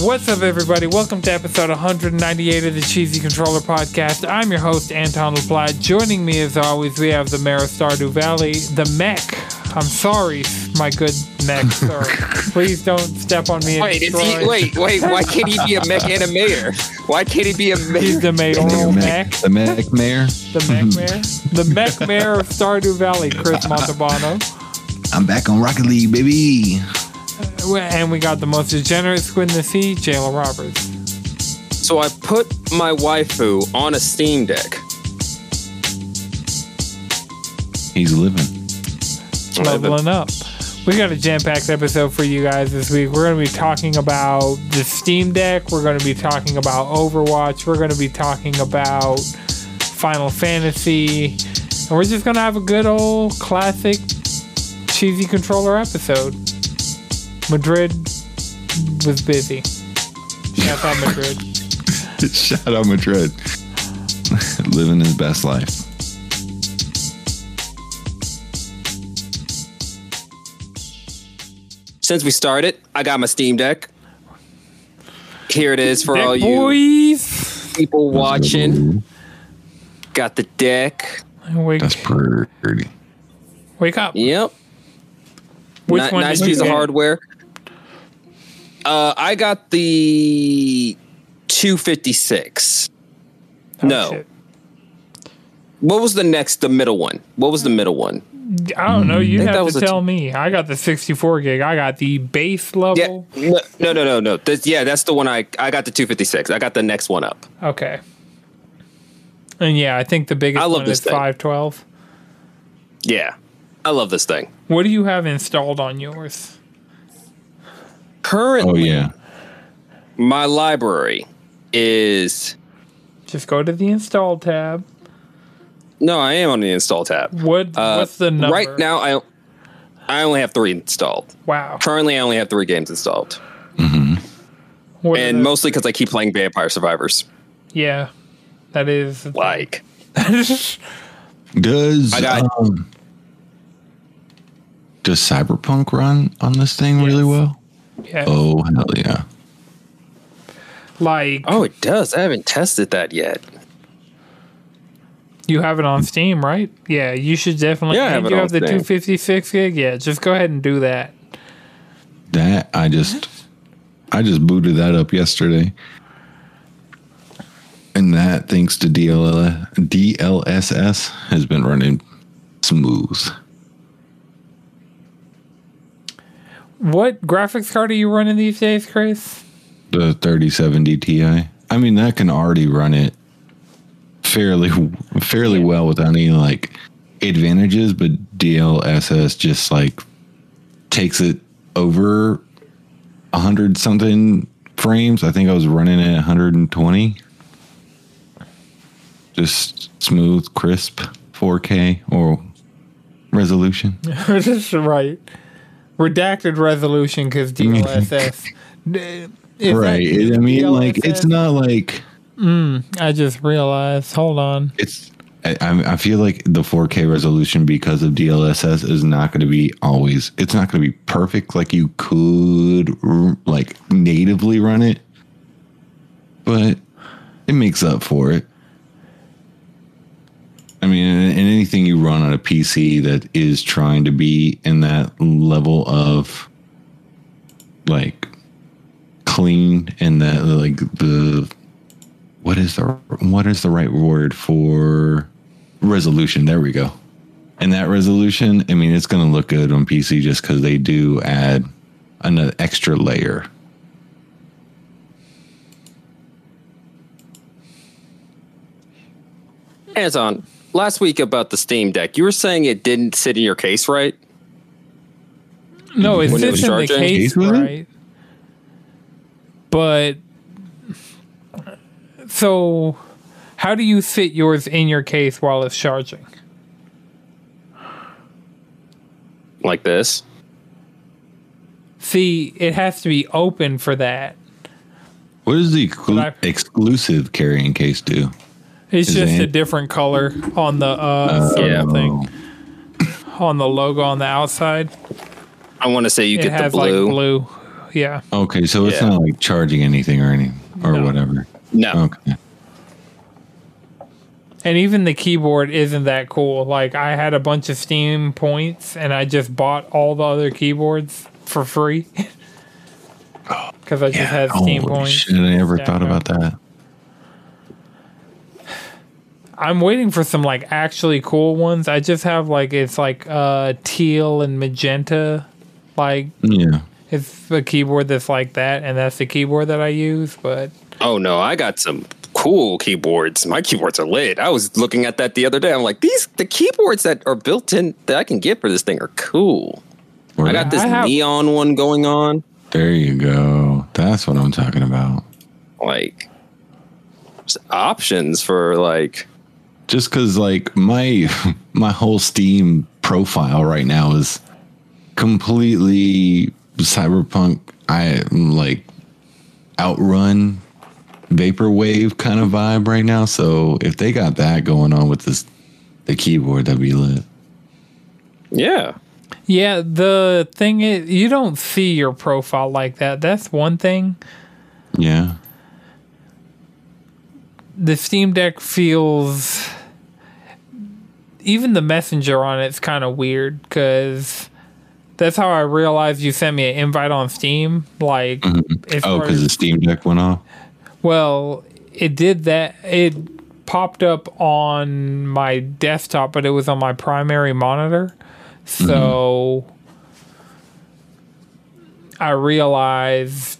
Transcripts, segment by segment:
What's up, everybody? Welcome to episode 198 of the Cheesy Controller Podcast. I'm your host, Anton LaPlatte. Joining me, as always, we have the mayor of Stardew Valley, the mech. I'm sorry, my good mech. Sorry. Please don't step on me. And Wait, is he, wait, wait. Why can't he be a mech and a mayor? Why can't he be a He's mayor? the mayoral mech. The Mech Mayor. The mech mayor. The mech mayor of Stardew Valley, Chris Montalbano. I'm back on Rocket League, baby. And we got the most degenerate squid in the sea, Jayla Roberts. So I put my waifu on a Steam Deck. He's living. leveling up. We got a jam-packed episode for you guys this week. We're going to be talking about the Steam Deck. We're going to be talking about Overwatch. We're going to be talking about Final Fantasy, and we're just going to have a good old classic cheesy controller episode. Madrid was busy. Shout out Madrid. Shout out Madrid. living his best life. Since we started, I got my Steam Deck. Here it is for all Deck you boys. people watching. Got the deck. Wake, That's pretty. wake up. Yep. Which Ni- one nice did you piece of hardware. Uh, I got the 256. Oh, no. shit. What was the next, the middle one? What was the middle one? I don't know. You have to a tell me. I got the 64 gig. I got the base Yeah, level. no, no, no, no. no. This, yeah, that's the one I I got the 256. I got the next one up. Okay. And yeah, I think the biggest I love one this is thing. 512. Yeah, I love this thing. What do you have installed on yours? Currently, Oh yeah. my library is Just go to the install tab. no, I am on the install tab. What Uh, what's the number? Right now, I I only have three installed. Wow. Currently, I only have three games installed, What are and mostly because I keep playing Vampire Survivors. Yeah. That is Like, Does I got- um, does Cyberpunk run on this thing really well? Yeah. Oh hell yeah! Like oh, it does. I haven't tested that yet. you have it on Steam, right? Yeah, you should definitely Yeah, I have and it you on have the 256 gig. Yeah, just go ahead and do that. That I just I just booted that up yesterday. And that thanks to DL, DLSS has been running smooth. What graphics card are you running these days, Chris? The 3070 Ti. I mean that can already run it fairly fairly Yeah. well without any like advantages, but DLSS just like takes it over a hundred something frames. I think I was running at 120. Just smooth, crisp, 4K or resolution. That's right. Redacted resolution because DLSS. Is right. that I mean, like it's not like hmm, I just realized. Hold on. it's. I, I I feel like the 4K resolution because of DLSS is not going to be always. It's not going to be perfect like you could like natively run it, but it makes up for it. I mean, and anything you run on a PC that is trying to be in that level of like clean and that like the what is the what is the right word for resolution? There we go. And that resolution, I mean, it's going to look good on PC just because they do add an extra layer. Anton, last week about the Steam Deck, you were saying it didn't sit in your case right. No, it When sits was in the charging? case, Case right? But so, how do you fit yours in your case while it's charging? Like this. See, it has to be open for that. What does the exclu- I- exclusive carrying case do? It's Is just it- a different color on the uh, circle yeah. thing, on the logo on the outside. I want to say you it get the blue. like blue. Yeah. Okay, so it's Yeah. not like charging anything or anything or No. whatever. No. Okay. And even the keyboard isn't that cool. Like I had a bunch of Steam points and I just bought all the other keyboards for free. Because I just had Steam Holy points. shit, I never Yeah, thought about that. I'm waiting for some like actually cool ones. I just have like it's like uh teal and magenta. Like Yeah. it's a keyboard that's like that, and that's the keyboard that I use. But Oh no, I got some cool keyboards. My keyboards are lit. I was looking at that the other day. I'm like, these the keyboards that are built in that I can get for this thing are cool. I got this I have- neon one going on. There you go. That's what I'm talking about. Like options for like Just because, like, my my whole Steam profile right now is completely cyberpunk. I like outrun vaporwave kind of vibe right now. So if they got that going on with this the keyboard, that'd be lit. yeah. yeah, the thing is, you don't see your profile like that. That's one thing. Yeah. the Steam Deck feels even the messenger on it's kind of weird because that's how I realized you sent me an invite on Steam. Like, mm-hmm. as Oh, because the Steam Deck went off. well, it did that. It popped up on my desktop, but it was on my primary monitor. Mm-hmm. So I realized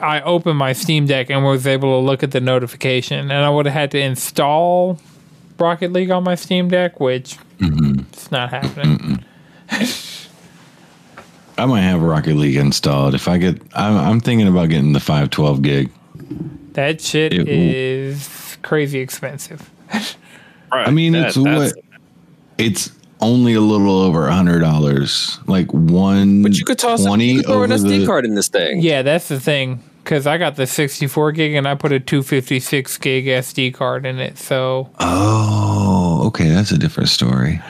I opened my Steam Deck and was able to look at the notification, and I would have had to install Rocket League on my Steam Deck, which mm-hmm. it's not happening. I might have Rocket League installed. If I get, I'm, I'm thinking about getting the 512 gig. That shit It will- is crazy expensive. Right. I mean, That- it's what it's only a little over a hundred dollars, like one. But you could toss a, you could throw an SD card in this thing. Yeah, that's the thing. Because I got the 64 gig and I put a 256 gig SD card in it. So, Oh, okay, that's a different story.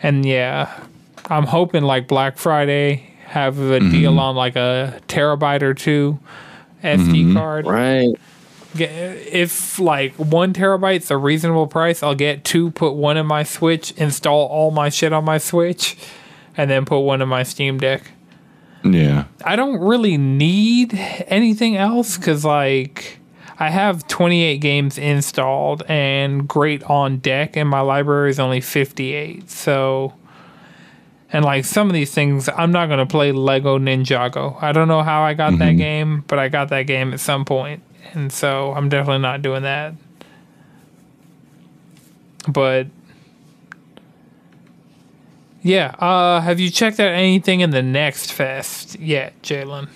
and yeah, I'm hoping like Black Friday have a mm-hmm. deal on like a terabyte or two SD mm-hmm. card. Right. If like one terabyte's a reasonable price, I'll get two, put one in my Switch, install all my shit on my Switch, and then put one in my Steam Deck. Yeah, I don't really need anything else because, like, I have 28 games installed and great on deck, and my library is only 58. So, and like some of these things, I'm not going to play Lego Ninjago. I don't know how I got that mm-hmm. game, but I got that game at some point, and so I'm definitely not doing that. But yeah, uh, have you checked out anything in the next fest yet, Jalen?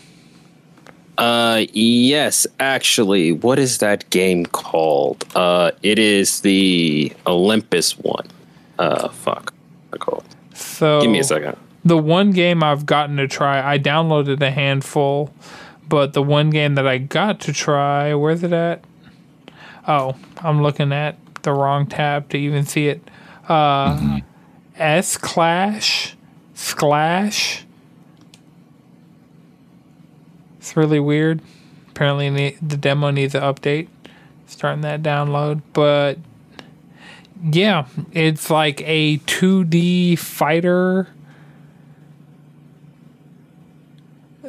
Uh, yes, actually, what is that game called? Uh, it is the Olympus one. Uh, fuck. Called? So Give me a second. The one game I've gotten to try, I downloaded a handful, but the one game that I got to try, where's it at? Oh, I'm looking at the wrong tab to even see it. Uh, S Clash, Splash. It's really weird. Apparently, the demo needs an update. Starting that download, but yeah, it's like a 2D fighter.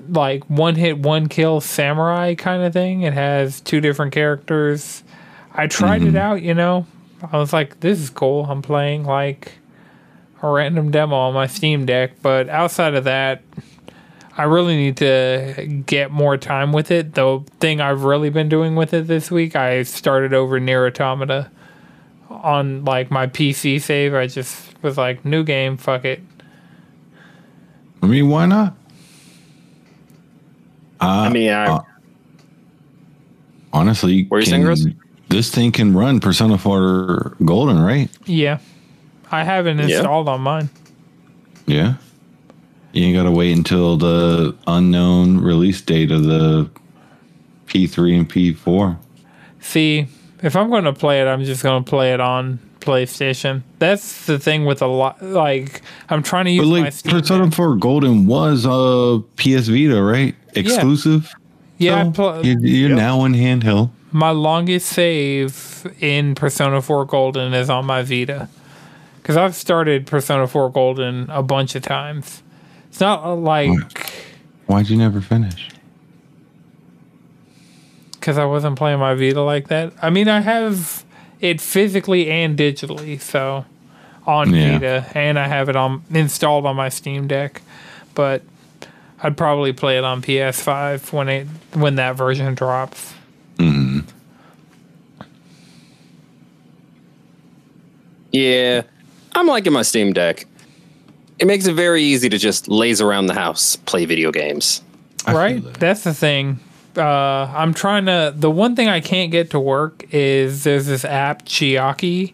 Like one hit, one kill samurai kind of thing. It has two different characters. I tried it mm-hmm. out, you know. I was like, this is cool. I'm playing like a random demo on my Steam Deck. But outside of that, I really need to get more time with it. The thing I've really been doing with it this week, I started over Nier Automata on like my PC save. I just was like, new game, fuck it. I mean, why not? I mean, I, uh, Honestly, What are you saying, can- Chris? This thing can run Persona 4 Golden, right? Yeah. I haven't Yeah. installed on mine. Yeah. You ain't got to wait until the unknown release date of the P3 and P4. See, if I'm going to play it, I'm just going to play it on PlayStation. That's the thing with a lot. Like I'm trying to use But my like Steam Persona Deck. 4 Golden was a PS Vita, right? Exclusive. Yeah, I So pl- you're, you're now in handheld. my longest save in Persona 4 Golden is on my Vita. Because I've started Persona 4 Golden a bunch of times. It's not uh, like Why'd you never finish? because I wasn't playing my Vita like that. I mean, I have it physically and digitally, so on Yeah. Vita, and I have it on installed on my Steam Deck. But I'd probably play it on PS5 when it when that version drops. Yeah, I'm liking my Steam Deck. It makes it very easy to just laze around the house, play video games. I right that. that's the thing uh i'm trying to the one thing i can't get to work is there's this app chiaki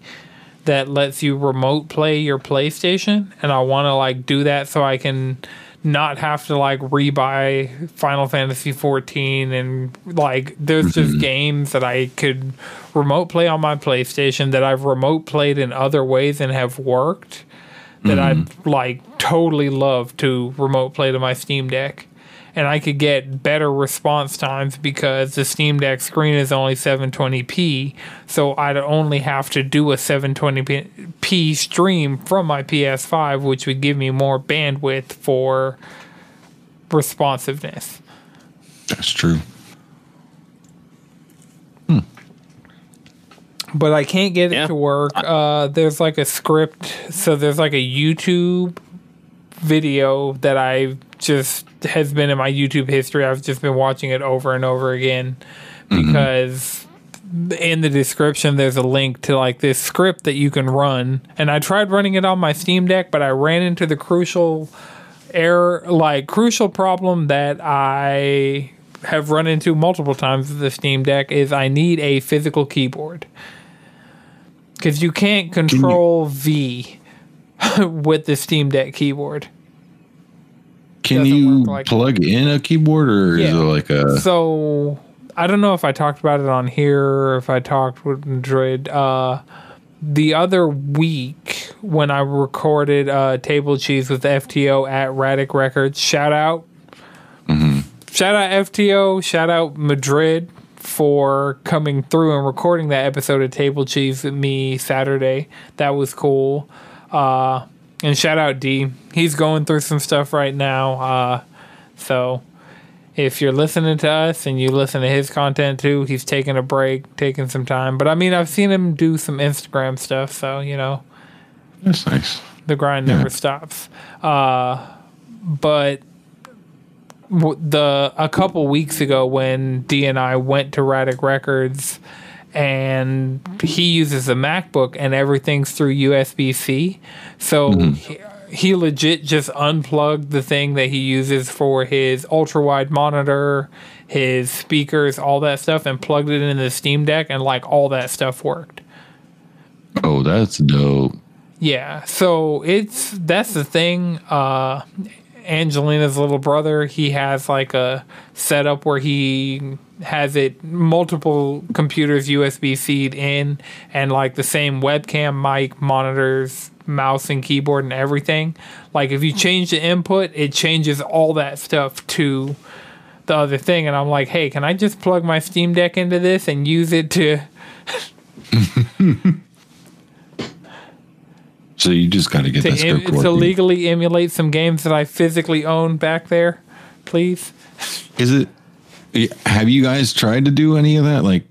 that lets you remote play your playstation and i want to like do that so i can not have to like rebuy final fantasy 14 and like there's just mm-hmm. games that i could remote play on my playstation that i've remote played in other ways and have worked that I'd mm-hmm. like totally love to remote play to my Steam Deck. And I could get better response times because the Steam Deck screen is only 720p. So I'd only have to do a 720p stream from my PS5, which would give me more bandwidth for responsiveness. That's true. but I can't get it to work. Uh, there's like a script, so there's like a YouTube video that I just has been in my YouTube history. I've just been watching it over and over again mm-hmm. because in the description there's a link to like this script that you can run, and I tried running it on my Steam Deck, but I ran into the crucial error, like crucial problem that I have run into multiple times with the Steam Deck is I need a physical keyboard because you can't control V with the Steam Deck keyboard. Can you like- plug in a keyboard or is it like a So I don't know if I talked about it on here or if I talked with Madrid. Uh, the other week when I recorded uh, Table Cheese with FTO at Radic Records, shout out. Shout out FTO, shout out Madrid for coming through and recording that episode of Table Cheese with me Saturday. That was cool. Uh, and shout out D. He's going through some stuff right now. Uh, so if you're listening to us and you listen to his content too, he's taking a break, taking some time. But I mean, I've seen him do some Instagram stuff, so you know, That's nice. the grind Yeah. never stops. Uh, but the a couple weeks ago when D and I went to Radic Records and he uses a MacBook and everything's through USB C, so he, he legit just unplugged the thing that he uses for his ultra wide monitor, his speakers, all that stuff, and plugged it in the Steam Deck, and like all that stuff worked. Oh, that's dope. Yeah, so it's that's the thing. Uh, Angelina's little brother, he has like a setup where he has it multiple computers USB feed in, and like the same webcam, mic, monitors, mouse, and keyboard, and everything. Like if you change the input, it changes all that stuff to the other thing. And I'm like, hey, can I just plug my Steam Deck into this and use it to? So you just got to get to, that em- script to legally emulate some games that I physically own back there, please. Is it? Have you guys tried to do any of that? Like,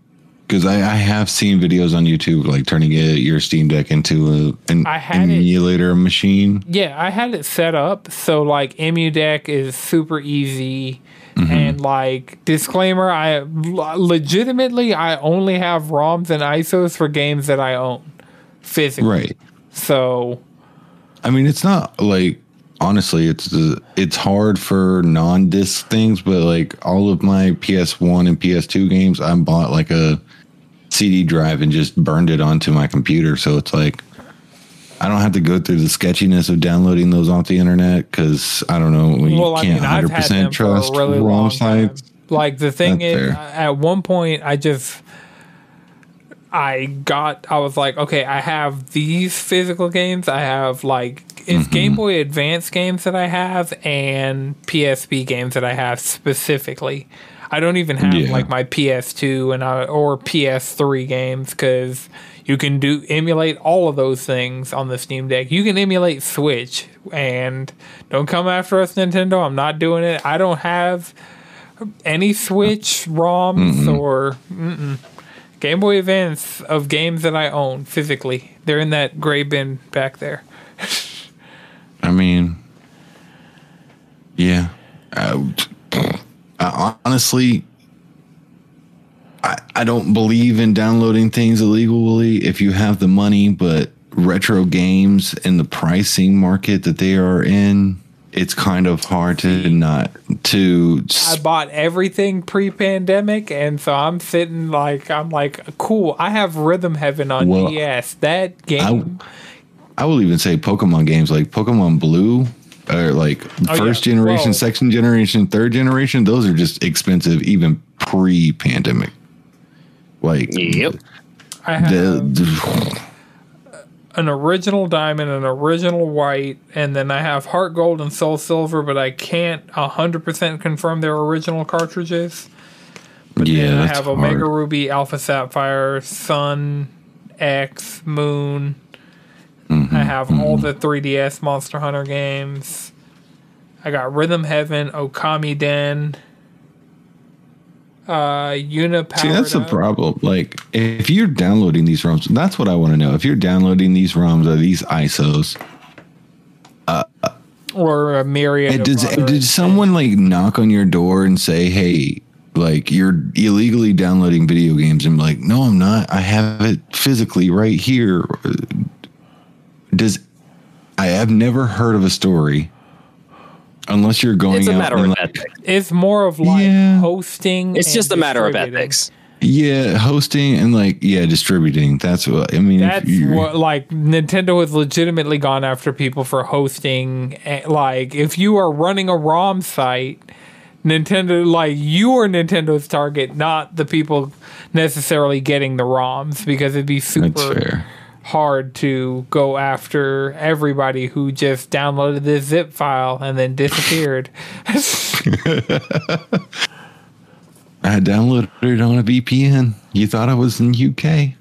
because I, I have seen videos on YouTube like turning it, your Steam Deck into a, an I had it- emulator machine. Yeah, I had it set up so like EmuDeck is super easy. Mm-hmm. And like disclaimer, I legitimately I only have ROMs and ISOs for games that I own physically. Right. So I mean, it's not like honestly, it's it's hard for non-disc things, but like all of my PS1 and PS2 games, I bought like a CD drive and just burned it onto my computer. So it's like I don't have to go through the sketchiness of downloading those off the internet because I don't know you well, can't mean, I've had them percent trust really ROM sites. Like the thing That's is, fair. at one point, I just I got I was like, okay, I have these physical games. I have like it's mm-hmm. Game Boy Advance games that I have and PSP games that I have specifically. I don't even have Yeah. like my PS2 and I, or PS3 games because you can do emulate all of those things on the Steam Deck. You can emulate Switch and don't come after us, Nintendo. I'm not doing it. I don't have any Switch ROMs mm-hmm. or mm-mm. Game Boy Advance of games that I own physically. They're in that gray bin back there. I mean, yeah. I, I honestly, I, I don't believe in downloading things illegally if you have the money, but retro games and the pricing market that they are in, it's kind of hard to not to. I bought everything pre-pandemic, and so I'm sitting like I'm like, cool. I have Rhythm Heaven on Well, DS. That game, I will even say Pokemon games like Pokemon Blue or like Oh, first yeah. generation, Well- second generation, third generation. Those are just expensive, even pre pandemic. Like, Yep. I have the, the- an original diamond, an original white, and then I have heart gold and soul silver, but I can't hundred percent confirm their original cartridges. But yeah, and I have hard. Omega Ruby, Alpha Sapphire, Sun, X, Moon. Mm-hmm, I have all the 3DS Monster Hunter games. I got Rhythm Heaven, Okami Den, uh, Una See, that's the Up. problem. Like, if you're downloading these ROMs, that's what I want to know. If you're downloading these ROMs or these ISOs, or a myriad. does did someone like knock on your door and say, "Hey"? Like you're illegally downloading video games, and like, no, I'm not. I have it physically right here. Does I have never heard of a story, unless you're going It's a out matter of like, ethics. It's more of like Yeah. hosting. It's just a matter of ethics. yeah, hosting and like yeah, distributing. That's what I mean. That's what like Nintendo has legitimately gone after people for hosting. eh, Like if you are running a ROM site, Nintendo like you are Nintendo's target, not the people necessarily getting the ROMs because it'd be That's super fair. Hard to go after everybody who just downloaded this zip file and then disappeared. I downloaded it on a VPN. You thought I was in UK?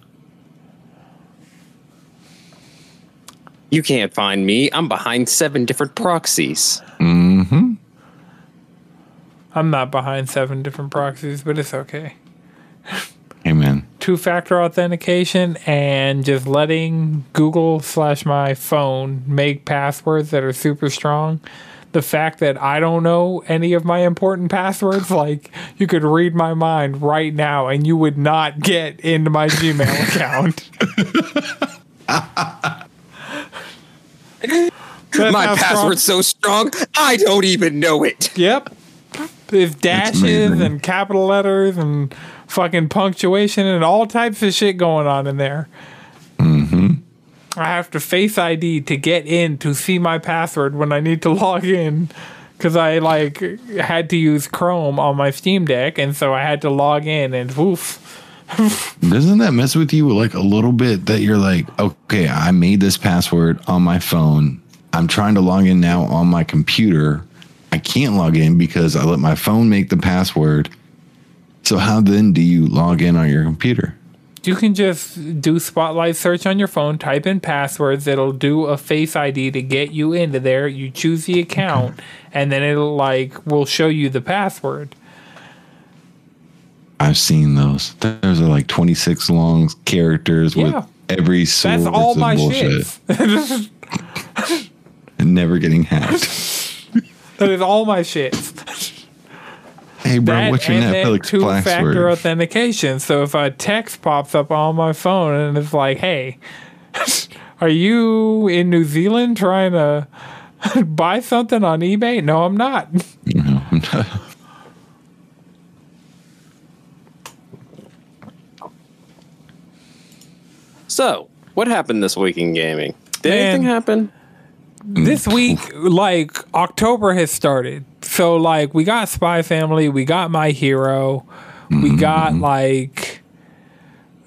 You can't find me. I'm behind seven different proxies. Mm-hmm. I'm not behind seven different proxies, but it's okay. Hey man, two factor authentication and just letting Google slash my phone make passwords that are super strong. The fact that I don't know any of my important passwords, like you could read my mind right now and you would not get into my Gmail account. My how strong- password's so strong, I don't even know it. Yep. There's dashes and capital letters and fucking punctuation and all types of shit going on in there. Mm-hmm. I have to face ID to get in to see my password when I need to log in because I like had to use Chrome on my Steam Deck and so I had to log in and woof. doesn't that mess with you like a little bit? That you're like, okay, I made this password on my phone. I'm trying to log in now on my computer. I can't log in because I let my phone make the password. So how then do you log in on your computer? You can just do Spotlight search on your phone, type in passwords. It'll do a Face ID to get you into there. You choose the account, and then it'll like will show you the password. I've seen those. Those are like 26 long characters Yeah. with every That's all my bullshit. shit. And never getting hacked. that is all my shit. hey, bro, That what's your and then Netflix two-factor authentication. So if a text pops up on my phone and it's like, "Hey, are you in New Zealand trying to buy something on eBay?" No, I'm not. So, what happened this week in gaming? Did Man. anything happen? this week like october has started so like we got spy family we got my hero we mm-hmm, got mm-hmm. like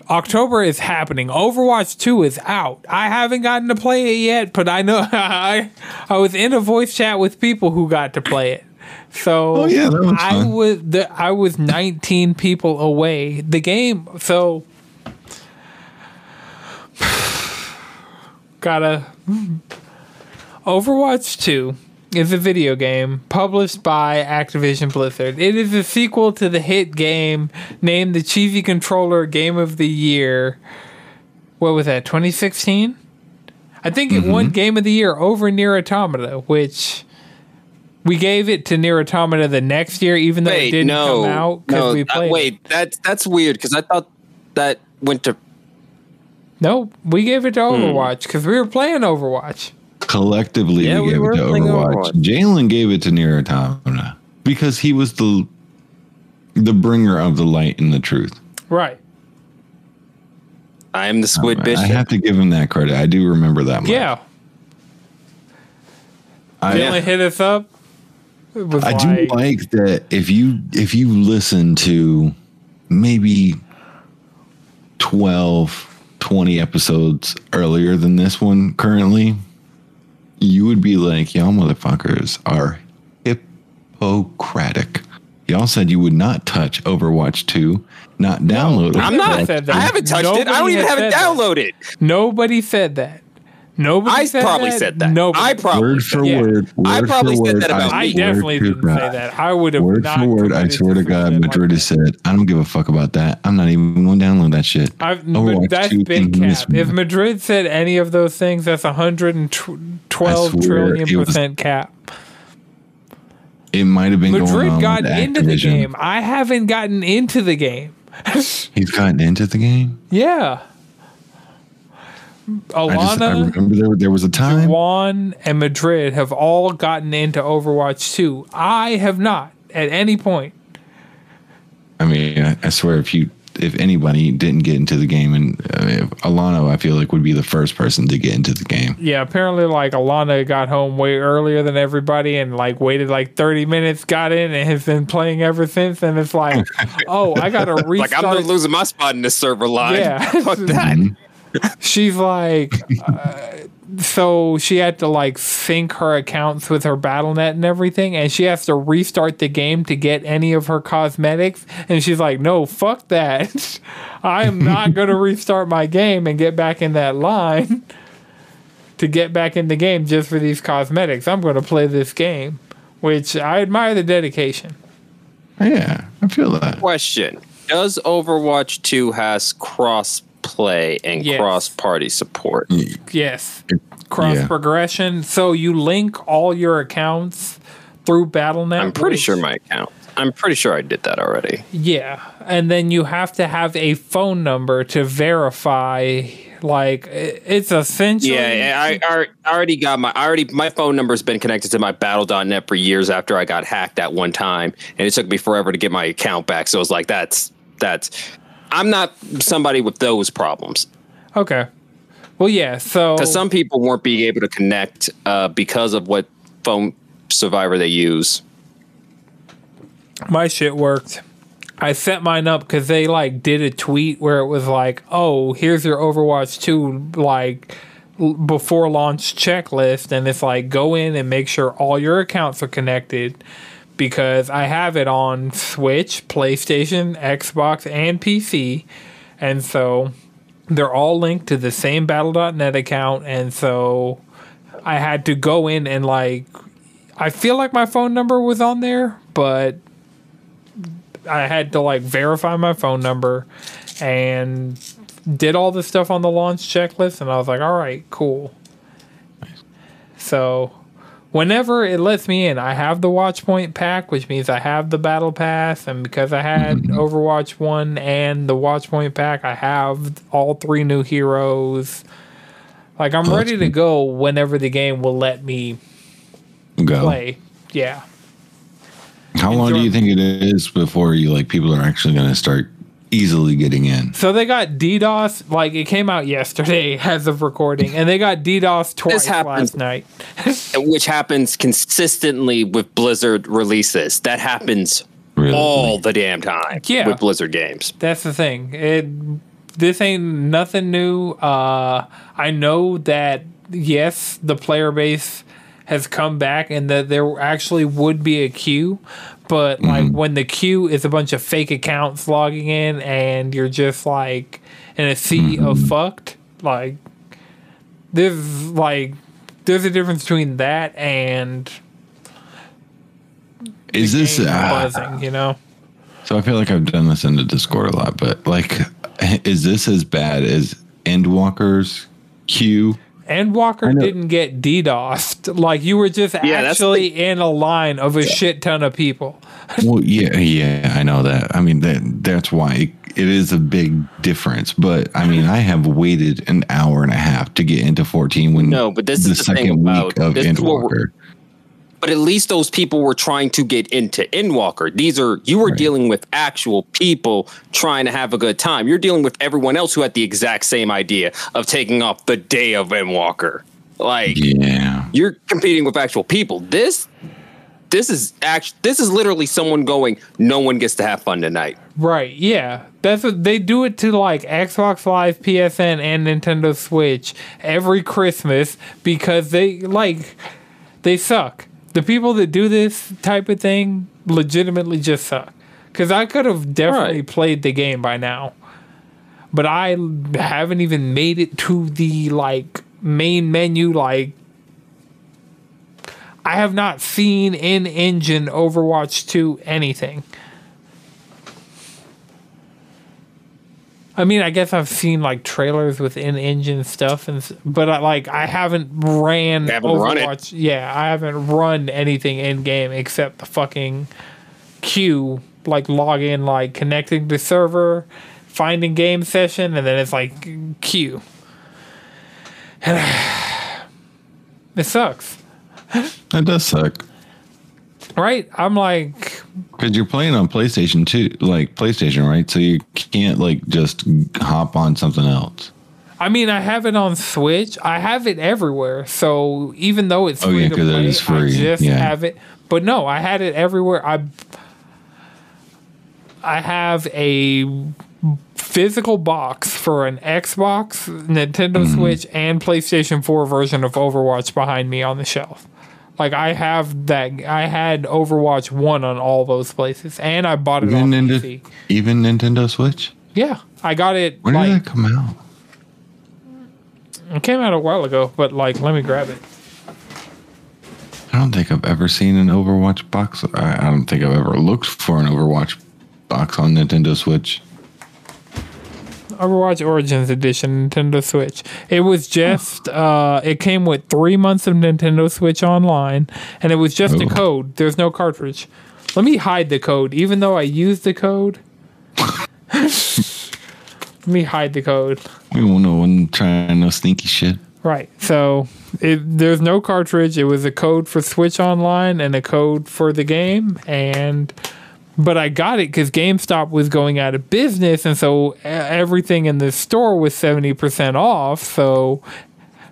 October is happening. Overwatch 2 is out. I haven't gotten to play it yet, but I know I I was in a voice chat with people who got to play it. So Oh, yeah, I fun. was the, I was 19 people away. The game so gotta Overwatch 2 is a video game published by Activision Blizzard. It is a sequel to the hit game named the Cheesy Controller Game of the Year. What was that, 2016? I think it won Game of the Year over Nier Automata, which we gave it to Nier Automata the next year, even though it didn't no, come out because no. we that- played. it. wait, that's that's weird because I thought that went to. Oh. No, we gave it to Hmm. Overwatch because we were playing Overwatch. Collectively, Yeah, we we gave were it to Overwatch. Overwatch. Jalen gave it to Nier Automata because he was the the bringer of the light and the truth. Right. I am the Squid um, bitch. I have to give him that credit. I do remember that much. Yeah. I, They only hit us up. It I like, do like that if you if you listen to maybe 12 20 episodes earlier than this one currently you would be like y'all motherfuckers are hippocratic y'all said you would not touch overwatch 2 not download it. I'm not. said that. I haven't touched it. I don't even have it said that. downloaded. Nobody said that. Nobody I said probably that. said that. Nobody. I probably word said for Yeah. word, word I probably said word, that about I me. swear definitely didn't God. say that. I would have Word not for word, I swear to God, something like Madrid has said, I don't give a fuck about that. I'm not even going to download that shit. I've, Overwatch that's 2 been can miss capped. me. If Madrid said any of those things, that's a hundred and twelve I swear trillion it was- percent cap. It might have been going Madrid on got with into the game. I haven't gotten into the game. He's gotten into the game. yeah. I just I Alana, remember there, there was a time. Juan, and Madrid have all gotten into Overwatch 2. I have not at any point. I mean, I, I swear, if you if anybody didn't get into the game, and I mean, if I feel like would be the first person to get into the game. Yeah, apparently, like Alana got home way earlier than everybody, and like waited like thirty minutes, got in, and has been playing ever since. And it's like, oh, I gotta Like. I'm not losing my spot in this server line. Yeah. Fuck that. Mm-hmm. She's like, uh, so she had to like sync her accounts with her Battle.net and everything, and she has to restart the game to get any of her cosmetics. And she's like, no, fuck that. I am not gonna restart my game and get back in that line. to get back in the game just for these cosmetics. I'm going to play this game, which I admire the dedication. Yeah, I feel that. Question: Does Overwatch 2 has cross play and Yes. cross party support? Mm. Yes. Mm. Cross yeah. progression. So you link all your accounts through Battle.net. I'm pretty which- sure my account. I'm pretty sure I did that already. Yeah. And then you have to have a phone number to verify. Like, it's essentially. Yeah, I, I, I already got my. I already my phone number's been connected to my Battle.net for years after I got hacked at one time, and it took me forever to get my account back. So it's like that's that's. I'm not somebody with those problems. Okay. Well, yeah. So. Because some people weren't being able to connect uh, because of what phone survivor they use. my shit worked. I set mine up because they like did a tweet where it was like, "Oh, here's your Overwatch 2 like l- before launch checklist," and it's like go in and make sure all your accounts are connected because I have it on Switch, PlayStation, Xbox, and PC, and so they're all linked to the same Battle.net account, and so I had to go in and like I feel like my phone number was on there, but I had to like verify my phone number and did all the stuff on the launch checklist. And I was like, all right, cool. So whenever it lets me in, I have the Watchpoint pack, which means I have the battle pass, and because I had mm-hmm. Overwatch 1 and the Watchpoint pack, I have all three new heroes. Like I'm ready to go whenever the game will let me Go. play. Yeah. How long do you think it is before you like people are actually going to start easily getting in? So they got DDoS, like it came out yesterday as of recording, and they got DDoS twice happens- last night. which happens consistently with Blizzard releases. That happens Really? all the damn time Yeah. with Blizzard games. That's the thing. It this ain't nothing new. Uh, I know that yes, the player base has come back and that there actually would be a queue, but like when the queue is a bunch of fake accounts logging in and you're just like in a sea of fucked, like there's like there's a difference between that and Is this uh, buzzing, you know? so? I feel like I've done this in the Discord a lot, but like, is this as bad as Endwalker's queue? Endwalker didn't get DDoSed. Like you were just Yeah, that's actually in a line of a shit ton of people. Well, yeah, yeah, I know that. I mean, that that's why it, it is a big difference. But I mean, I have waited an hour and a half to get into 14 when No, but this the is the thing second about- week of this is what we're- Endwalker. But at least those people were trying to get into Endwalker. These are you were Right. dealing with actual people trying to have a good time. You're dealing with everyone else who had the exact same idea of taking off the day of Endwalker. Like Yeah, you're competing with actual people. This this is actually this is literally someone going, no one gets to have fun tonight. Right, yeah. That's what they do it to like Xbox Live, PSN, and Nintendo Switch every Christmas because they like they suck. The people that do this type of thing legitimately just suck. Cause I could have definitely Right. played the game by now. But I haven't even made it to the like main menu like I have not seen in engine Overwatch 2 anything. I mean, I guess I've seen like trailers with in-engine stuff, and but I, like I haven't ran You haven't run it. Overwatch. Yeah, I haven't run anything in game except the fucking queue, like log in, like connecting to server, finding game session, and then it's like queue. And it sucks, that does suck right? I'm like, because you're playing on PlayStation too, like PlayStation, right? So you can't like just hop on something else. I mean, I have it on Switch. I have it everywhere. So even though it's Oh, free yeah, to it play, is free. I just Yeah. have it. But no, I had it everywhere. I I have a physical box for an Xbox, Nintendo Mm-hmm. Switch, and PlayStation 4 version of Overwatch behind me on the shelf. Like I have that. I had Overwatch one on all those places, and I bought it Even, on Nintendo, PC. even Nintendo Switch. Yeah, I got it. When like, did that come out? It came out a while ago, but like, let me grab it. I don't think I've ever seen an Overwatch box. I, I don't think I've ever looked for an Overwatch box on Nintendo Switch. Overwatch Origins Edition Nintendo Switch. It was just uh it came with 3 months of Nintendo Switch online and it was just a code. There's no cartridge. Let me hide the code even though I used the code. Let me hide the code. We won't know one trying no sneaky shit. Right. So it, there's no cartridge. It was a code for Switch Online and a code for the game. And but I got it because GameStop was going out of business, and so everything in the store was seventy percent off. So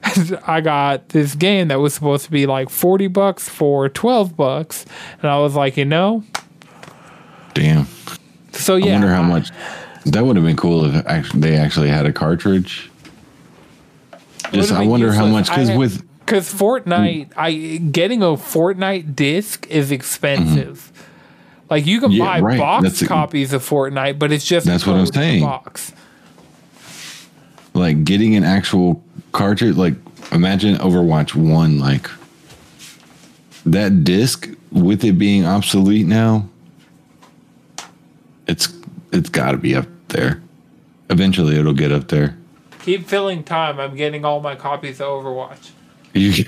I got this game that was supposed to be like forty bucks for twelve bucks, and I was like, you know, Damn. so yeah, I wonder how much. That would have been cool if actually, they actually had a cartridge. Just I wonder how much because with because Fortnite, I getting a Fortnite disc is mm-hmm. expensive. Like you can. Yeah, buy right. box That's a- copies of Fortnite, but it's just That's what I'm code in the saying. Box. like getting an actual cartridge, like imagine Overwatch One, like that disc with it being obsolete now. It's it's got to be up there. Eventually, it'll get up there. Keep filling time. I'm getting all my copies of Overwatch. You,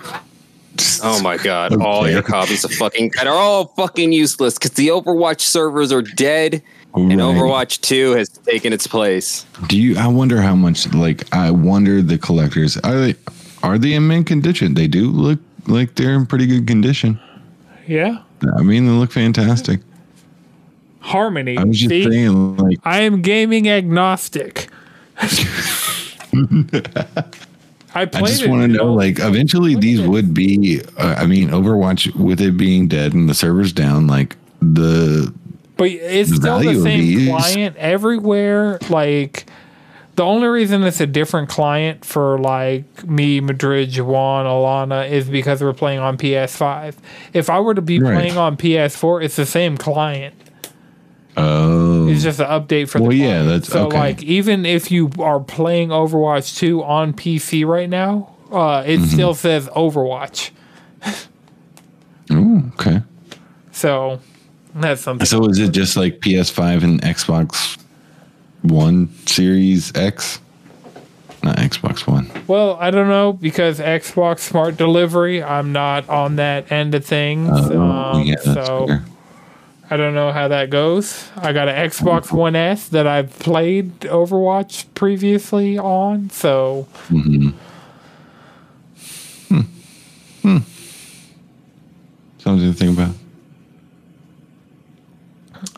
Oh my god, all your copies of fucking that are all fucking useless because the Overwatch servers are dead and Overwatch 2 has taken its place. Do you? I wonder how much. Like, I wonder the collectors are they are they in mint condition? They do look like they're in pretty good condition. Yeah, I mean, they look fantastic. Harmony. I was just See? saying, like, I am gaming agnostic. I played I just want to know, like, eventually these it. would be. Uh, I mean, Overwatch with it being dead and the servers down, like the But it's The still the same client everywhere. Like The only reason it's a different client for like me, Madrid, Juan, Alana is because we're playing on PS5. If I were to be Right. playing on PS4, it's the same client. Oh, It's just an update for the Well, the yeah, that's- so okay. like even if you are playing Overwatch 2 on PC right now, uh, it Mm-hmm. still says Overwatch. Ooh, okay. So that's something. So is it just like PS5 and Xbox One Series X? Not Xbox One. Well, I don't know because Xbox Smart Delivery, I'm not on that end of things. Oh, um, yeah, that's so fair. I don't know how that goes. I got an Xbox One S that I've played Overwatch previously on, so Hmm. Hmm. Something to think about.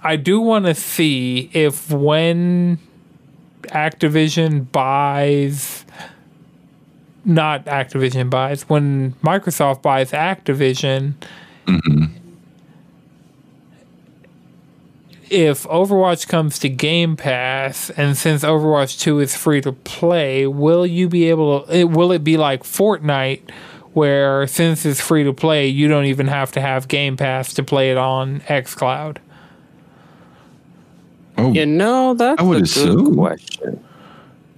I do want to see if when Activision buys not Activision buys when Microsoft buys Activision if Overwatch comes to Game Pass and since Overwatch 2 is free to play will you be able to it, will it be like Fortnite where since it's free to play you don't even have to have Game Pass to play it on xCloud Oh, You know, that's I would a assume. good question.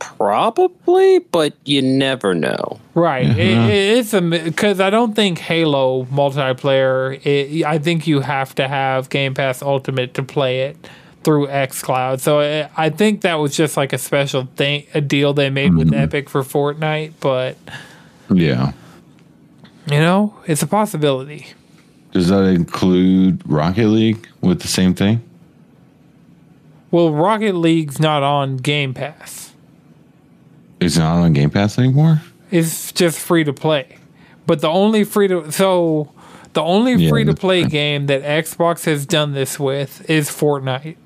Probably, but you never know. Right. Mm-hmm. It, it- it's a because I don't think Halo multiplayer. It, I think you have to have Game Pass Ultimate to play it through XCloud. So it, I think that was just like a special thing, a deal they made with mm-hmm. Epic for Fortnite. But yeah. you know, it's a possibility. Does that include Rocket League with the same thing? Well, Rocket League's not on Game Pass. It's not on Game Pass anymore. It's just free to play. But the only free to so the only Yeah, free to play game that Xbox has done this with is Fortnite.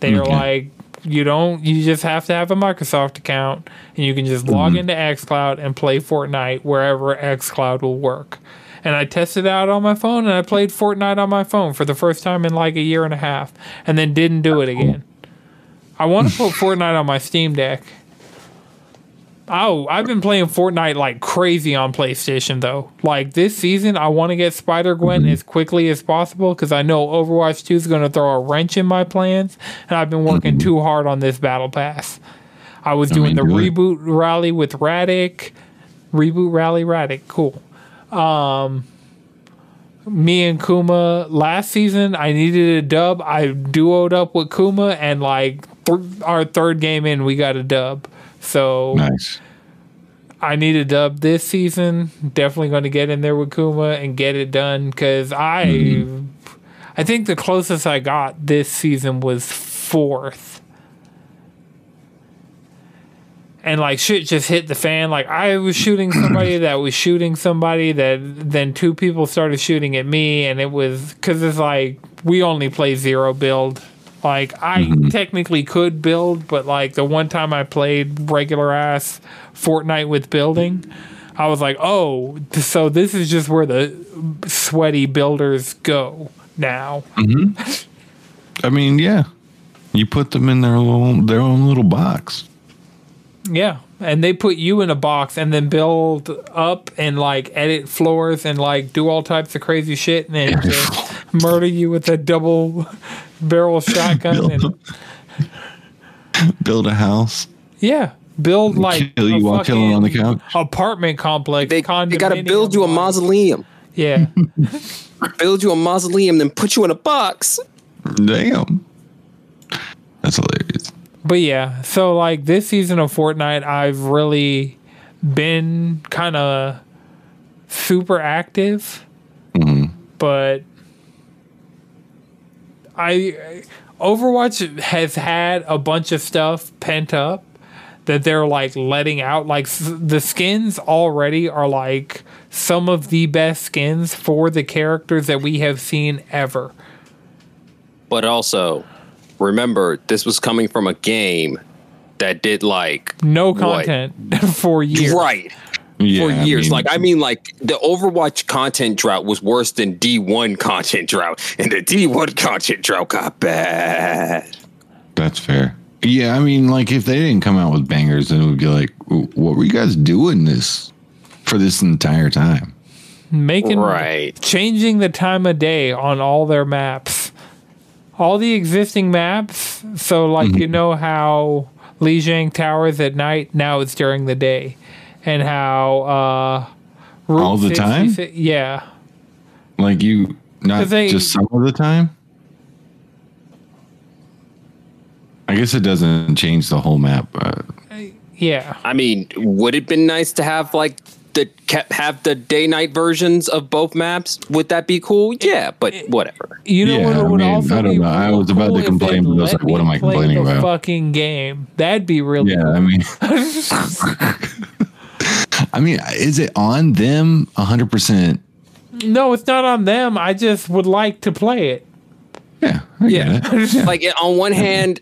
They are Okay. like you don't you just have to have a Microsoft account and you can just log Mm-hmm. into XCloud and play Fortnite wherever XCloud will work. And I tested out on my phone and I played Fortnite on my phone for the first time in like a year and a half and then didn't do it again. I want to put Fortnite on my Steam Deck. Oh, I've been playing Fortnite like crazy on PlayStation though. Like this season, I want to get Spider Gwen Mm-hmm. as quickly as possible because I know Overwatch 2 is going to throw a wrench in my plans, and I've been working too hard on this Battle Pass. I was doing Mm-hmm. mean, the reboot rally with Radic, reboot rally Radic, cool. Um, me and Kuma last season, I needed a dub. I duoed up with Kuma, and like th- our third game in, we got a dub. So Nice. I need a dub this season. Definitely going to get in there with Kuma and get it done because I, mm-hmm. I think the closest I got this season was fourth. And like shit just hit the fan. Like I was shooting somebody that was shooting somebody that then two people started shooting at me, and it was because it's like we only play zero build. Like I mm-hmm. technically could build, but like the one time I played regular ass Fortnite with building, I was like, oh, so this is just where the sweaty builders go now. Mm-hmm. I mean, yeah. You put them in their little their own little box. Yeah. And they put you in a box and then build up and like edit floors and like do all types of crazy shit and then murder you with a double barrel of shotgun and Build a house. yeah, build like Kill you while chilling on the couch. apartment complex. They, they got to build you a mausoleum. Yeah, Build you a mausoleum, then put you in a box. Damn. That's hilarious. but yeah. So like this season of Fortnite, I've really been kind of super active, mm-hmm. but I Overwatch has had a bunch of stuff pent up that they're like letting out. Like the skins already are like some of the best skins for the characters that we have seen ever. But also, remember, this was coming from a game that did like No What? content for years. right Yeah, for I years. mean, like I mean, like the Overwatch content drought was worse than D1 content drought, and the D1 content drought got bad. that's fair. Yeah, I mean, like if they didn't come out with bangers, then it would be like, what were you guys doing this for this entire time? Making Right. changing the time of day on all their maps. All the existing maps. So like you mm-hmm. know how Lijiang Towers at night, now it's during the day. And how uh Route All the time? Yeah. Like you, not they- just some of the time. I guess it doesn't change the whole map. Uh, Yeah. I mean, would it been nice to have like the kept have the day night versions of both maps? Would that be cool? Yeah, but whatever. You know Yeah, what I would mean, also I don't be know. I real was about to cool if complain, but I was like, what am I complaining about? Fucking game. That'd be really yeah, cool. I mean, I mean, is it on them? hundred percent. No, it's not on them. I just would like to play it. Yeah, I Yeah. get it. Yeah. Like on one hand,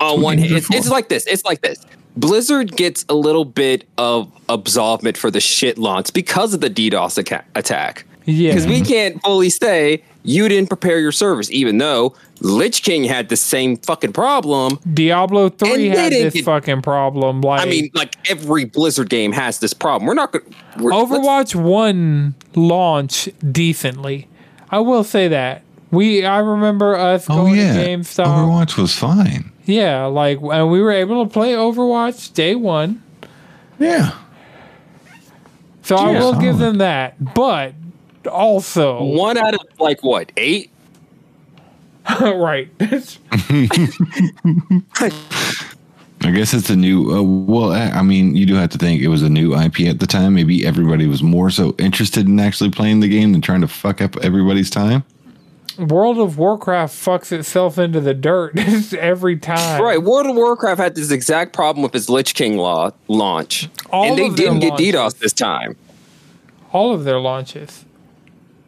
on one hand, it's, it's like this. It's like this. Blizzard gets a little bit of absolvement for the shit launch because of the DDoS aca- attack. Yeah. Because we can't fully say you didn't prepare your service, even though Lich King had the same fucking problem. Diablo 3 had this get- fucking problem. Like I mean, like every Blizzard game has this problem. We're not going to. Overwatch 1 launch decently. I will say that. We I remember us Oh going yeah, to GameStop. Overwatch was fine. Yeah, like and we were able to play Overwatch day 1. Yeah, So I Yeah. will give them that. But also One out of like what eight? right. I guess it's a new. Uh, well, I I mean, you do have to think it was a new IP at the time. Maybe everybody was more so interested in actually playing the game than trying to fuck up everybody's time. World of Warcraft fucks itself into the dirt every time. Right. World of Warcraft had this exact problem with its Lich King law launch, All and they of their didn't get launches. DDoS this time. All of their launches.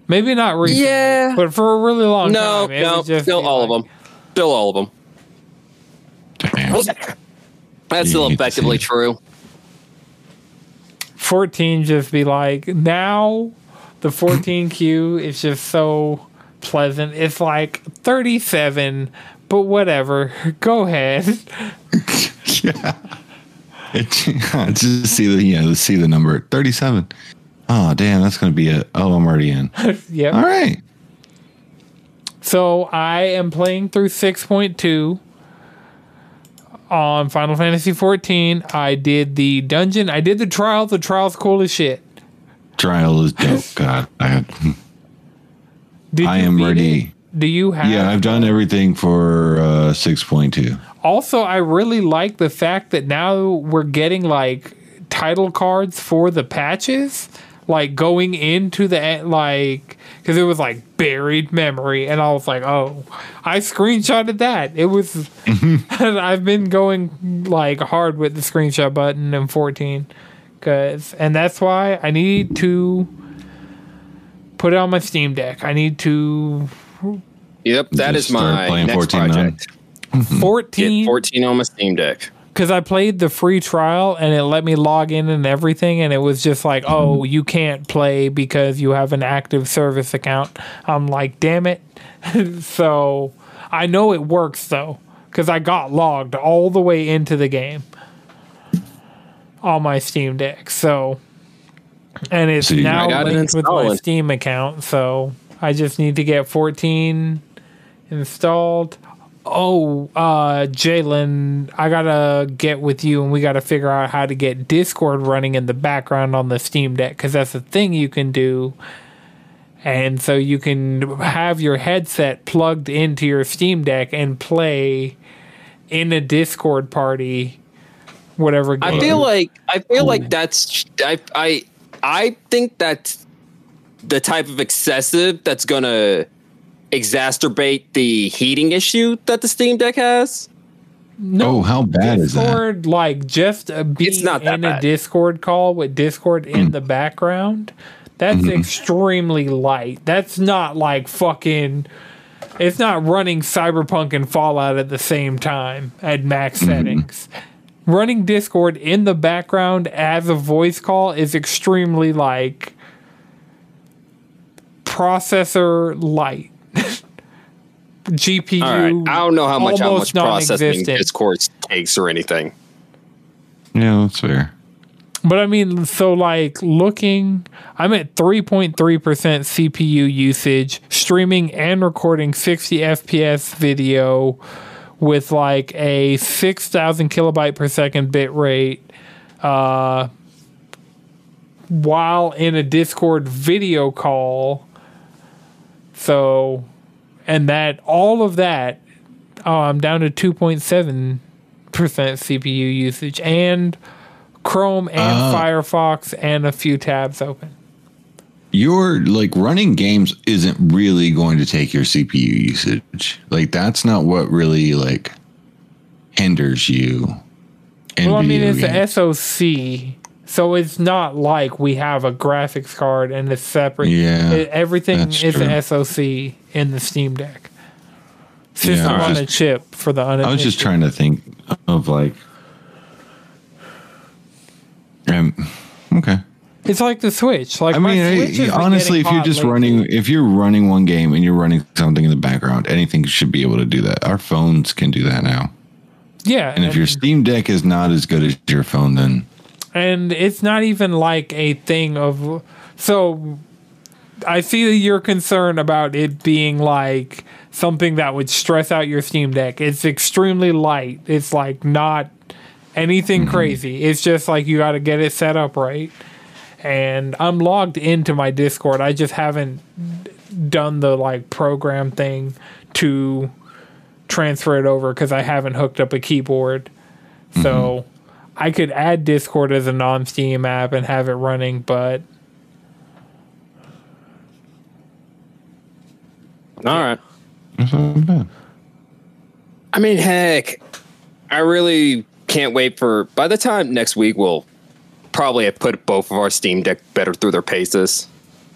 Maybe not recently, Yeah. but for a really long No, time. No, no, would just still all like- of them. Still all of them. Damn. That's You still effectively true. 14 just be like now the 14q is just so pleasant it's like 37 but whatever go ahead yeah. It, just see the yeah, let's see the number thirty-seven. Oh damn, that's gonna be a. Oh, I'm already in. yep All right. so i am playing through 6.2 on final fantasy 14 i did the dungeon i did the trial the trial's cool as shit Trial is dope. God, I, did I am ready. it? do you have yeah, I've done everything for uh, six point two. Also, I really like the fact that now we're getting like title cards for the patches, like going into the like because it was like buried memory, and I was like, oh, I screenshotted that. It was, I've been going like hard with the screenshot button in fourteen, cause and that's why I need to put it on my Steam Deck. I need to Yep, that is my next project. Get fourteen. 14 on my Steam Deck. Because I played the free trial and it let me log in and everything, and it was just like, oh, mm-hmm. you can't play because you have an active service account. I'm like, damn it. so I know it works though, because I got logged all the way into the game on my Steam Deck. So, and it's So now I got it linked with my. Steam account. So I just need to get 14 installed. Oh, uh, Jalen, I gotta get with you and we gotta figure out how to get Discord running in the background on the Steam Deck because that's a thing you can do. And so you can have your headset plugged into your Steam Deck and play in a Discord party, whatever game. I feel like I feel like that's I I I think that's the type of excessive that's gonna exacerbate the heating issue that the Steam Deck has. oh, how bad is that? Discord, like just uh, being It's not that in a. Discord call with Discord in the background, that's Mm-hmm. extremely light. That's not like fucking. It's not running Cyberpunk and Fallout at the same time at max Mm-hmm. settings. Running Discord in the background as a voice call is extremely like processor light. GPU. All right. I don't know how much how much processing non-existent. Discord takes or anything. Yeah, that's fair. But I mean, so like looking, I'm at 3.3% CPU usage, streaming and recording 60 FPS video with like a 6,000 kilobyte per second bit rate. Uh, while in a Discord video call. So, and that, all of that, oh, I'm down to 2.7% CPU usage and Chrome and Oh. Firefox and a few tabs open. Your like running games isn't really going to take your CPU usage. Like that's not what really like hinders you. Well, I mean, it's games. a SOC, so it's not like we have a graphics card and it's separate. Yeah, It- everything is true. an SOC in the Steam Deck. System I was on a just- chip for the I was just trying to think of like. Um, okay. It's like the Switch. Like I mean, I- honestly, if you're just lately. running, if you're running one game and you're running something in the background, anything should be able to do that. Our phones can do that now. yeah, And if your Steam Deck is not as good as your phone, then and it's not even like a thing of so I see that you're concerned about it being like something that would stress out your Steam Deck. It's extremely light. It's like not anything mm-hmm. crazy. It's just like you got to get it set up right. And I'm logged into my Discord. I just haven't done the like program thing to transfer it over because I haven't hooked up a keyboard. So mm-hmm. I could add Discord as a non Steam app and have it running, but All right. that's not bad. I mean, heck, I really can't wait for. By the time next week, we'll probably have put both of our Steam Deck better through their paces.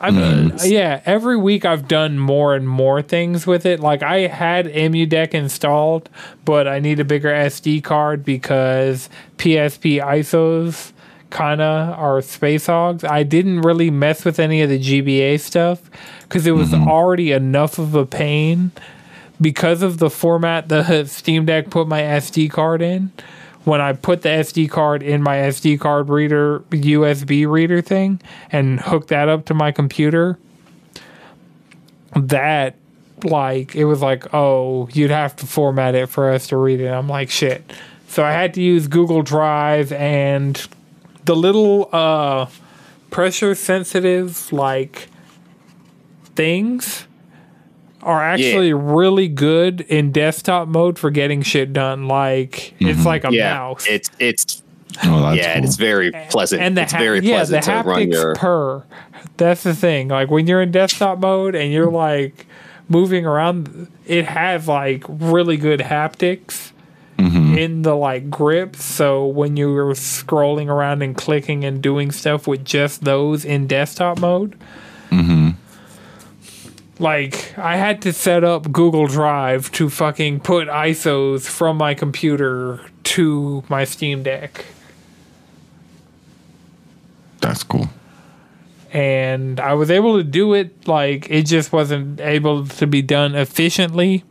I mean, uh, yeah, every week I've done more and more things with it. Like I had EmuDeck installed, but I need a bigger SD card because PSP ISOs kind of are space hogs. I didn't really mess with any of the GBA stuff because it was mm-hmm. already enough of a pain because of the format the Steam Deck put my SD card in. When I put the SD card in my SD card reader, USB reader thing, and hooked that up to my computer, that like it was like, oh, you'd have to format it for us to read it. I'm like, shit. So I had to use Google Drive and the little uh pressure sensitive like things are actually really good in desktop mode for getting shit done. Like it's mm-hmm. like a yeah, mouse. it's it's Oh, that's yeah, cool. it's very pleasant. and the it's ha- very yeah, the pleasant to run haptics your. purr. That's the thing. Like when you're in desktop mode and you're like moving around, it has like really good haptics mm-hmm. in the like grip, So when you're scrolling around and clicking and doing stuff with just those in desktop mode. Mm-hmm. Like I had to set up Google Drive to fucking put ISOs from my computer to my Steam Deck. that's cool. and I was able to do it. Like it just wasn't able to be done efficiently.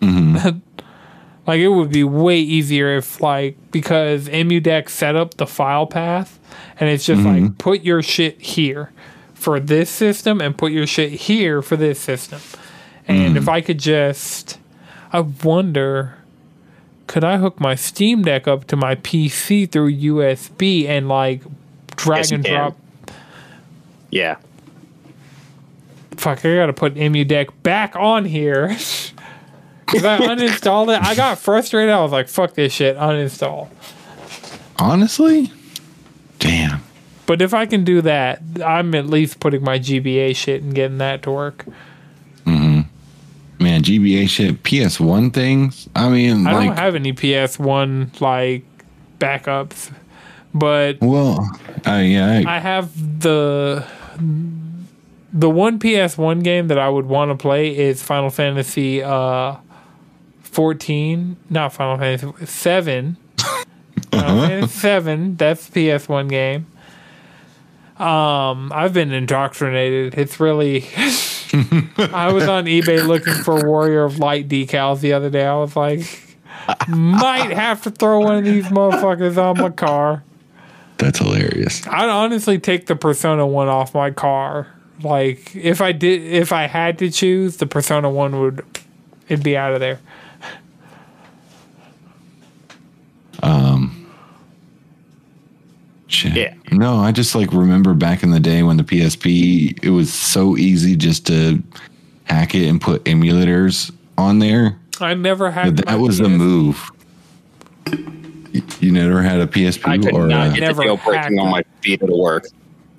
Mm-hmm. like it would be way easier if like because EmuDeck set up the file path, and it's just like mm-hmm. put your shit here for this system and put your shit here for this system. And if mm. I could just, I wonder. Could I hook my Steam Deck up to my PC through USB and like drag Yes, you and can. drop Yeah, fuck, I gotta put EmuDeck back on here. Because I uninstalled it. I got frustrated. I was like, fuck this shit, uninstall. Honestly, damn. But if I can do that, I'm at least putting my GBA shit and getting that to work. Mm-hmm. Man, GBA shit, PS1 things. I mean, I like, don't have any PS1 like backups, but well, uh, yeah, I, I have the the one PS1 game that I would want to play is Final Fantasy uh 14, not Final Fantasy 7. Final Fantasy 7, that's PS1 game. Um I've been indoctrinated. It's really I was on eBay looking for Warrior of Light decals the other day. I was like, might have to throw one of these motherfuckers on my car. That's hilarious. I'd honestly take the Persona one off my car. Like if I did, if I had to choose, the Persona one would, it'd be out of there. Shit. Yeah. No, I just like remember back in the day when the PSP, it was so easy just to hack it and put emulators on there. I never had. That, my that was the move. You- You never had a PSP I could or not a, get Never the hacked jailbreaking on my Vita to work.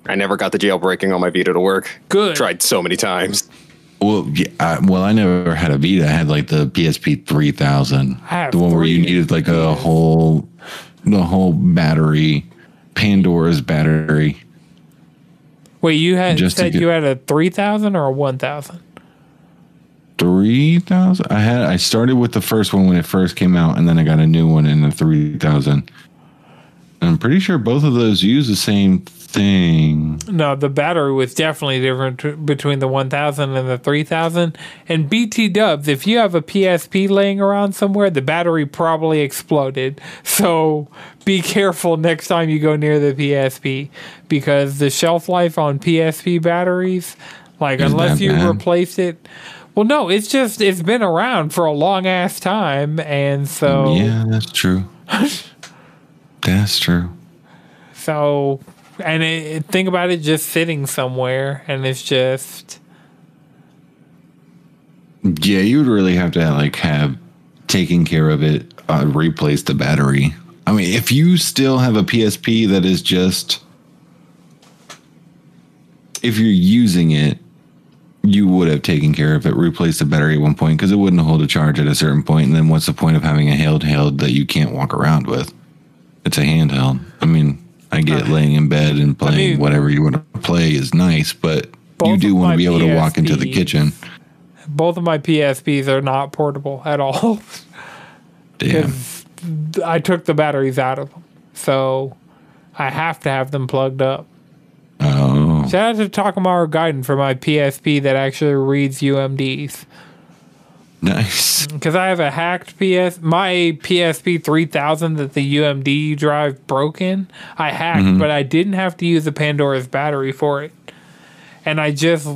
I never got the jailbreaking on my Vita to work. Good. Tried so many times. well, yeah, I, well, I never had a Vita. I had like the PSP three thousand, the one where you needed like a whole, the whole battery, Pandora's battery. Wait, you had Just said get- you had a three thousand or a one thousand? Three thousand. I had. I started with the first one when it first came out, and then I got a new one in the three thousand. I'm pretty sure both of those use the same thing. No, the battery was definitely different t- between the 1000 and the 3000. And BT dubs, if you have a PSP laying around somewhere, the battery probably exploded. So be careful next time you go near the PSP because the shelf life on PSP batteries, like Is unless you bad? replace it, well, no, it's just it's been around for a long ass time, and so Yeah, that's true. that's true. So, and it, think about it just sitting somewhere, and it's just Yeah, you would really have to like have taken care of it, uh, replace the battery. I mean, if you still have a PSP that is just, if you're using it, you would have taken care of it, replaced the battery at one point because it wouldn't hold a charge at a certain point. And then what's the point of having a handheld that you can't walk around with? It's a handheld. I mean, I get laying in bed and playing mean- whatever you want to play is nice, but you do want to be able to walk into the kitchen. both of my PSPs are not portable at all. Damn. I took the batteries out of them, so I have to have them plugged up. Oh. Shout out to Takamaru Gaiden for my PSP that actually reads UMDs. Nice. Because I have a hacked PS, my PSP 3000 that the UMD drive broke in, I hacked, mm-hmm. but I didn't have to use the Pandora's battery for it. And I just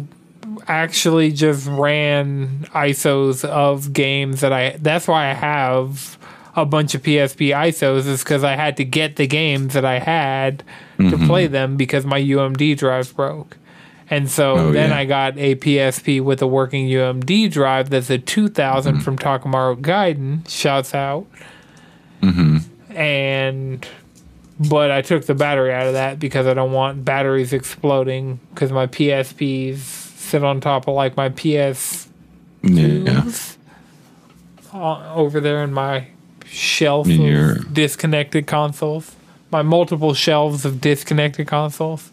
actually just ran ISOs of games that I, that's why I have a bunch of PSP ISOs, is because I had to get the games that I had to play them because my UMD drive broke. And so Oh, then yeah. I got a PSP with a working UMD drive that's a 2000 Mm-hmm. from Takamaru Gaiden. Shouts out. Mm-hmm. And but I took the battery out of that because I don't want batteries exploding because my PSPs sit on top of like my PS Yeah. over there in my shelf In your- of disconnected consoles. My multiple shelves of disconnected consoles.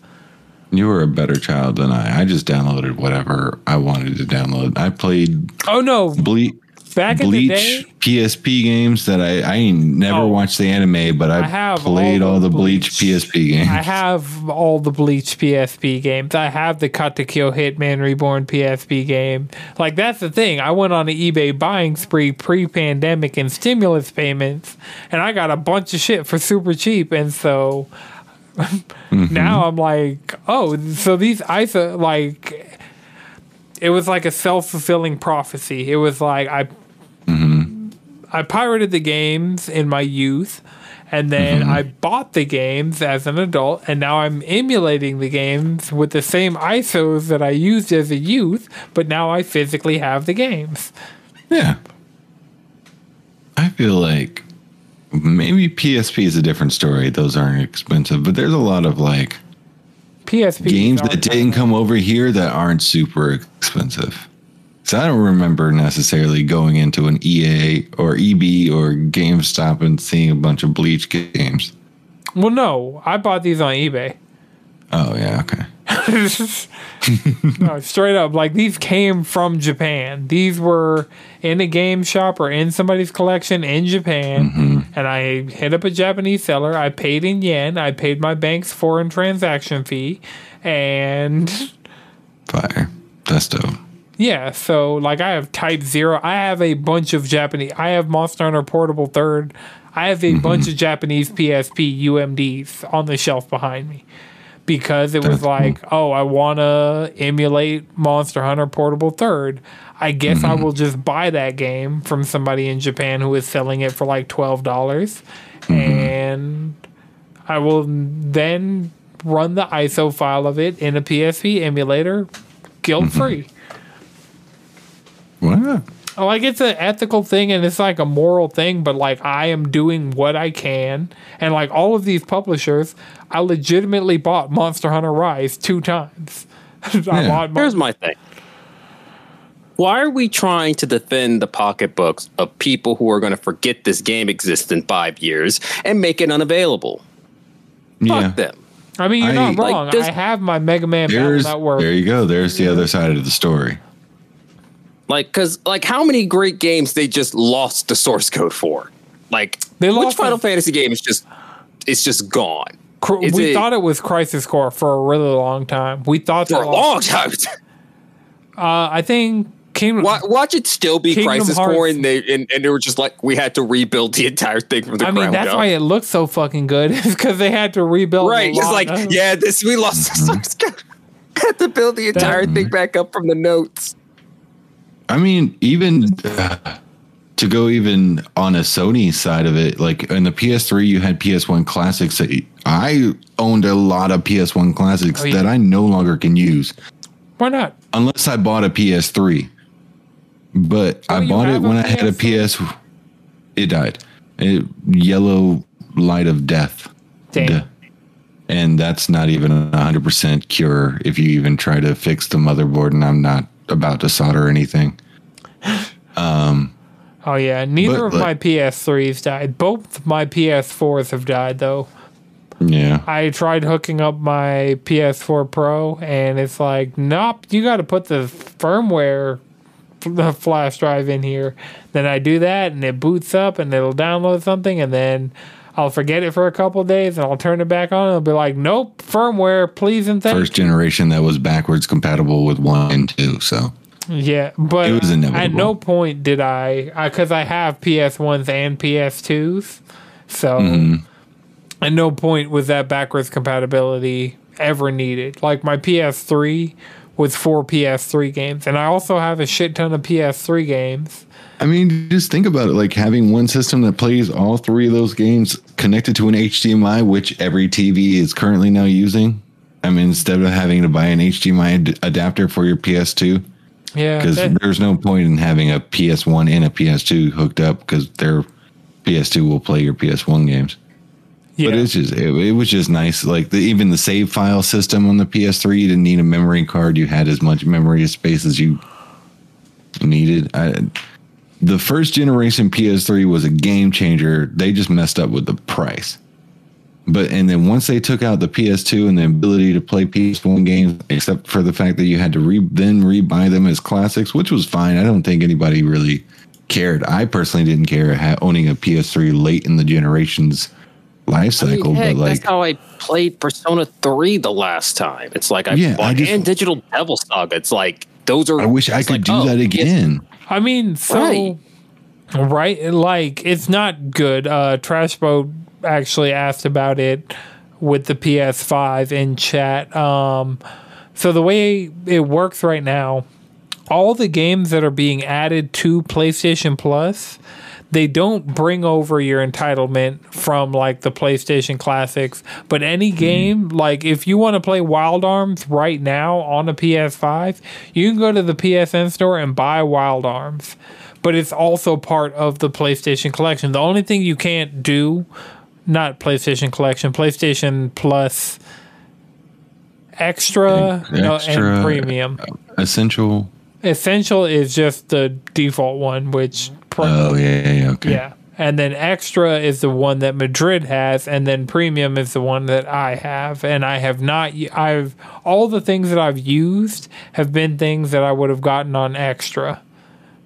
You were a better child than I. I just downloaded whatever I wanted to download. I played Oh no! Ble- Back in the Bleach day, PSP games that I I never Oh. watched the anime, but I, I have played all all the the, Bleach, Bleach. PSP games. I have all the Bleach PSP games. I have the Katekyo Hitman Reborn PSP game. Like that's the thing. I went on an eBay buying spree pre-pandemic and stimulus payments, and I got a bunch of shit for super cheap. And so mm-hmm. now I'm like, oh, so these ISO like it was like a self fulfilling prophecy. It was like I I pirated the games in my youth, and then mm-hmm. I bought the games as an adult, and now I'm emulating the games with the same ISOs that I used as a youth, but now I physically have the games. yeah. I feel like maybe PSP is a different story. Those aren't expensive, but there's a lot of like PSP games that didn't come over here that aren't super expensive. So I don't remember necessarily going into an EA or EB or GameStop and seeing a bunch of Bleach games. Well, no, I bought these on eBay. Oh yeah, okay. no, straight up, like these came from Japan. These were in a game shop or in somebody's collection in Japan, mm-hmm. and I hit up a Japanese seller. I paid in yen. I paid my bank's foreign transaction fee, and Fire. That's dope. Yeah, so like I have Type Zero. I have a bunch of Japanese. I have Monster Hunter Portable Third. I have a mm-hmm. bunch of Japanese PSP UMDs on the shelf behind me because it was like, oh, I want to emulate Monster Hunter Portable Third. I guess I mm-hmm. will just buy that game from somebody in Japan who is selling it for like twelve dollars, mm-hmm. and I will then run the ISO file of it in a PSP emulator, guilt free. Why not? Like it's an ethical thing and it's like a moral thing, but like I am doing what I can, and like all of these publishers, I legitimately bought Monster Hunter Rise two times. I bought Here's my thing. Why are we trying to defend the pocketbooks of people who are going to forget this game exists in five years and make it unavailable? Yeah. Fuck them. I mean, you're I- not wrong. this- I have my Mega Man Battle There's, Network. there you go. There's the other side of the story. Like, because like, how many great games they just lost the source code for? Like, They which Final Fantasy game is just it's just gone is we it- thought it was Crisis Core for a really long time. We thought for a long time. Uh, I think Kingdom. Wa- Watch it still be Kingdom Crisis Hearts. Core, and they and, and they were just like, we had to rebuild the entire thing from the I mean, that's up. why it looks so fucking good. Because they had to rebuild. right? It's like, yeah, this we lost the source code. had to build the entire thing back up from the notes. I mean, even uh, to go even on a Sony side of it, like in the PS3, you had PS1 classics. That I owned a lot of PS1 classics Oh, yeah. that I no longer can use Why not? unless I bought a PS3. But I bought it when I had a PS3? PS. It died. It, yellow light of death. Damn. And that's not even a 100% cure if you even try to fix the motherboard, and I'm not about to solder anything. Um, Oh yeah, neither But, of like- my PS3s died. Both my PS4s have died though. Yeah. I tried hooking up my PS4 Pro, and it's like, nope, you got to put the firmware the flash drive in here. Then I do that, and it boots up, and it'll download something, and then I'll forget it for a couple of days, and I'll turn it back on, and it'll be like, nope, firmware, please and thank First generation that was backwards compatible with one and two. So Yeah, but It was at no point did I, because I, have PS ones and PS twos, so Mm-hmm. at no point was that backwards compatibility ever needed. Like my PS3 was four PS3 games, and I also have a shit ton of PS3 games. I mean, just think about it. Like having one system that plays all three of those games connected to an HDMI, which every TV is currently now using. I mean, instead of having to buy an HDMI ad- adapter for your PS2, Yeah, because there's no point in having a PS1 and a PS2 hooked up because their PS2 will play your PS1 games. yeah. But it's just it, it was just nice. Like the, even the save file system on the PS3, you didn't need a memory card. You had as much memory space as you needed. I, the first generation PS3 was a game changer. They just messed up with the price. But and then once they took out the PS2 and the ability to play PS1 games, except for the fact that you had to re, then rebuy them as classics, which was fine. I don't think anybody really cared. I personally didn't care owning a PS3 late in the generation's life I mean, heck, but like, that's how I played Persona 3 the last time. It's like I Yeah, bought I just- and Digital Devil Saga. It's like those are I wish I could like, do oh, that again. I mean, so Right. right, like it's not good. Uh, Trash Boat actually asked about it with the PS5 in chat. Um, so the way it works right now, all the games that are being added to PlayStation Plus, they don't bring over your entitlement from like the PlayStation Classics, but any hmm. game, like if you want to play Wild Arms right now on a PS5, you can go to the PSN store and buy Wild Arms. But it's also part of the PlayStation Collection. The only thing you can't do, not PlayStation Collection, PlayStation Plus Extra, Extra, and Premium. Uh, Essential. Essential is just the default one, which Oh yeah, yeah, okay. yeah. And then extra is the one that Madrid has, and then premium is the one that I have. And I have not. I've, all the things that I've used have been things that I would have gotten on extra.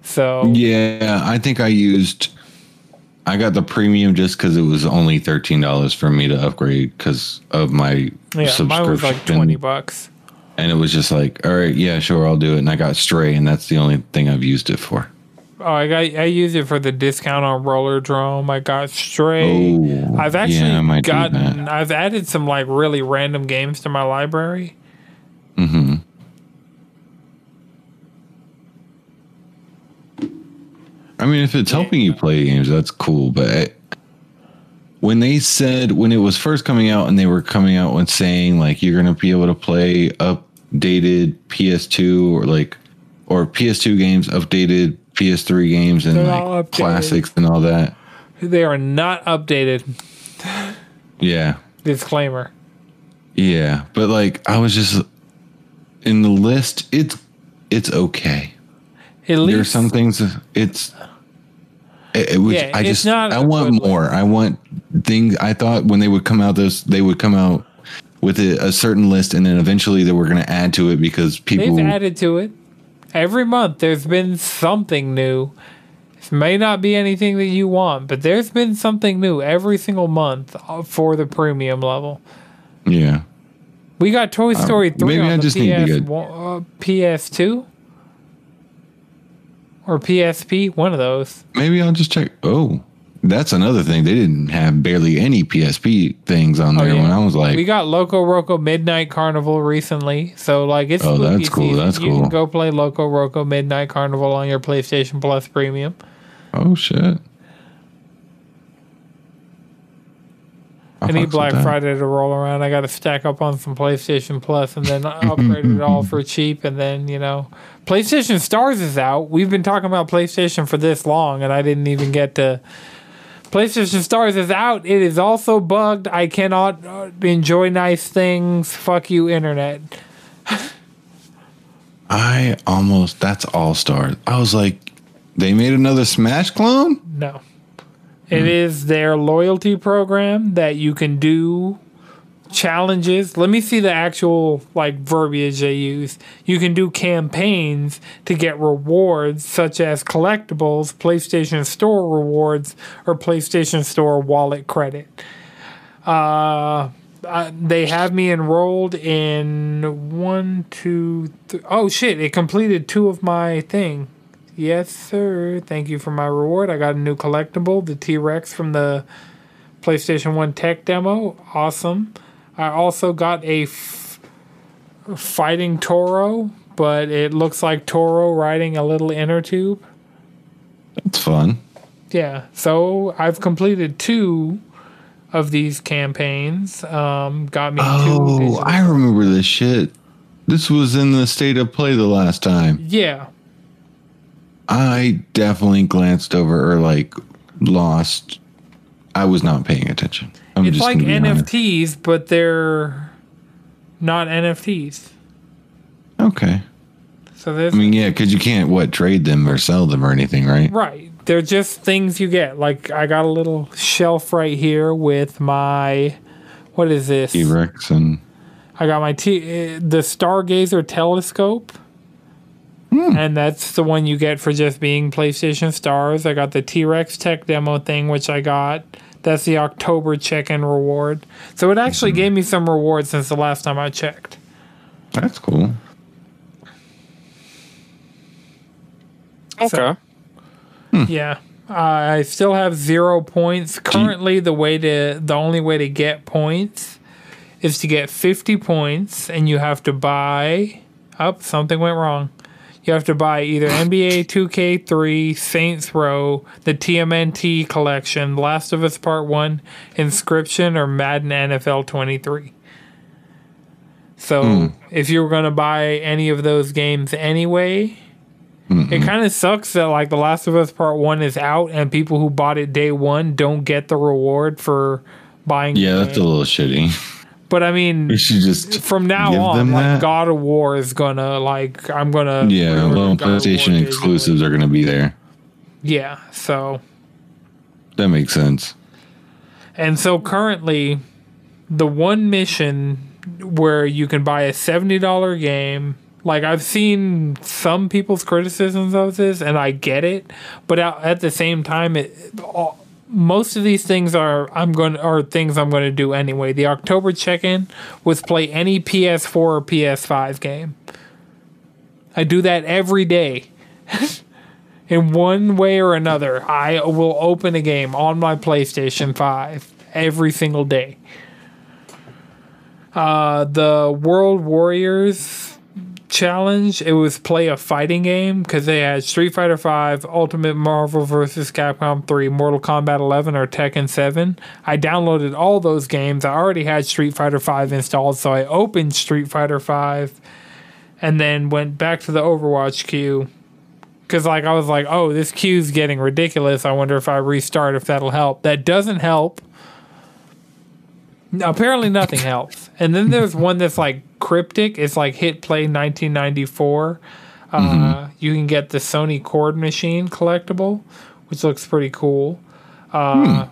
So Yeah, I think I used. I got the premium just because it was only thirteen dollars for me to upgrade because of my yeah, subscription. mine was like twenty bucks. and it was just like, all right, yeah, sure, I'll do it. And I got Stray, and that's the only thing I've used it for. Oh, I got I use it for the discount on Rollerdrome. I got Stray. Oh, I've actually yeah, gotten. I've added some like really random games to my library. Mm-hmm. I mean, if it's helping you play games, that's cool. But I, when they said when it was first coming out, and they were coming out and saying like you're gonna be able to play updated PS2 or like or PS2 games, updated PS3 games, and They're like classics and all that. They are not updated. Yeah, Disclaimer. yeah. But like I was just in the list. It's it's okay. At There are some things it's it, it was, Yeah, I it's just not I want more. I want things I thought when they would come out those they would come out with a, a certain list and then eventually they were going to add to it because people they've added to it. Every month there's been something new. It may not be anything that you want, but there's been something new every single month uh, for the premium level. yeah. We got Toy Story 3 Uh, maybe on I the just need to PS, get- uh, PS2 or PSP, one of those. Maybe I'll just check. Oh, that's another thing. They didn't have barely any PSP things on oh, there Oh, yeah. when I was like we got LocoRoco Midnight Carnival recently, so like it's Oh, that's cool, season. that's You cool. can go play LocoRoco Midnight Carnival on your PlayStation Plus Premium. Oh shit. I need Black Friday to roll around. I got to stack up on some PlayStation Plus and then upgrade it all for cheap. And then, you know, PlayStation Stars is out. We've been talking about PlayStation for this long, and I didn't even get to. PlayStation Stars is out. It is also bugged. I cannot uh, enjoy nice things. Fuck you, Internet. I almost that's all stars. I was like, they made another Smash clone? No. It is their loyalty program that you can do challenges. Let me see the actual like verbiage they use. You can do campaigns to get rewards such as collectibles, PlayStation Store rewards, or PlayStation Store wallet credit. Uh, uh, they have me enrolled in one, two, th- oh shit! It completed two of my thing. Yes, sir. Thank you for my reward. I got a new collectible, the T Rex from the PlayStation 1 tech demo. Awesome. I also got a f- fighting Toro, but it looks like Toro riding a little inner tube. It's fun. Yeah, so I've completed two of these campaigns. Um, got me two. Oh, I remember this shit. This was in the state of play the last time. yeah, I definitely glanced over or like lost. I was not paying attention. I'm it's like honest. NFTs, but they're not NFTs. Okay. So there's I mean, yeah, because you can't what trade them or sell them or anything, right? Right. They're just things you get. Like I got a little shelf right here with my what is this? T Rex and I got my T uh, the Stargazer telescope. And that's the one you get for just being PlayStation Stars. I got the T Rex tech demo thing, which I got. That's the October check in reward. So it actually gave me some rewards since the last time I checked. that's cool. Okay. Hmm. Yeah. Uh, I still have zero points. Currently the way to the only way to get points is to get 50 points and you have to buy up something went wrong. You have to buy either NBA 2K23, Saints Row, the TMNT collection, Last of Us Part 1, Inscryption, or Madden NFL 23. So hmm. if you were going to buy any of those games anyway, mm-hmm. it kind of sucks that like The Last of Us Part One is out and people who bought it day one don't get the reward for buying. Yeah, that's a little shitty. But I mean, We should just from now on, like that. God of War is gonna like I'm gonna yeah, little God of War PlayStation exclusives are to be there. Yeah, so That makes sense. and so currently, the one mission where you can buy a seventy dollar game. Like I've seen some people's criticisms of this, and I get it, but at at the same time, it all, most of these things are I'm going are things I'm going to do anyway. The October check-in was play any PS4 or PS5 game. I do that every day. In one way or another, I will open a game on my PlayStation 5 every single day. Uh, the World Warriors challenge, it was play a fighting game because they had Street Fighter 5, Ultimate Marvel vs. Capcom 3, Mortal Kombat 11, or Tekken 7. I downloaded all those games. I already had Street Fighter 5 installed, so I opened Street Fighter 5 and then went back to the Overwatch queue. Because like I was like, oh, this queue's getting ridiculous. I wonder if I restart if that'll help. That doesn't help. Apparently, nothing helps. And then there's one that's like cryptic. It's like hit play 1994. Uh, You can get the Sony Cord Machine collectible, which looks pretty cool. Uh,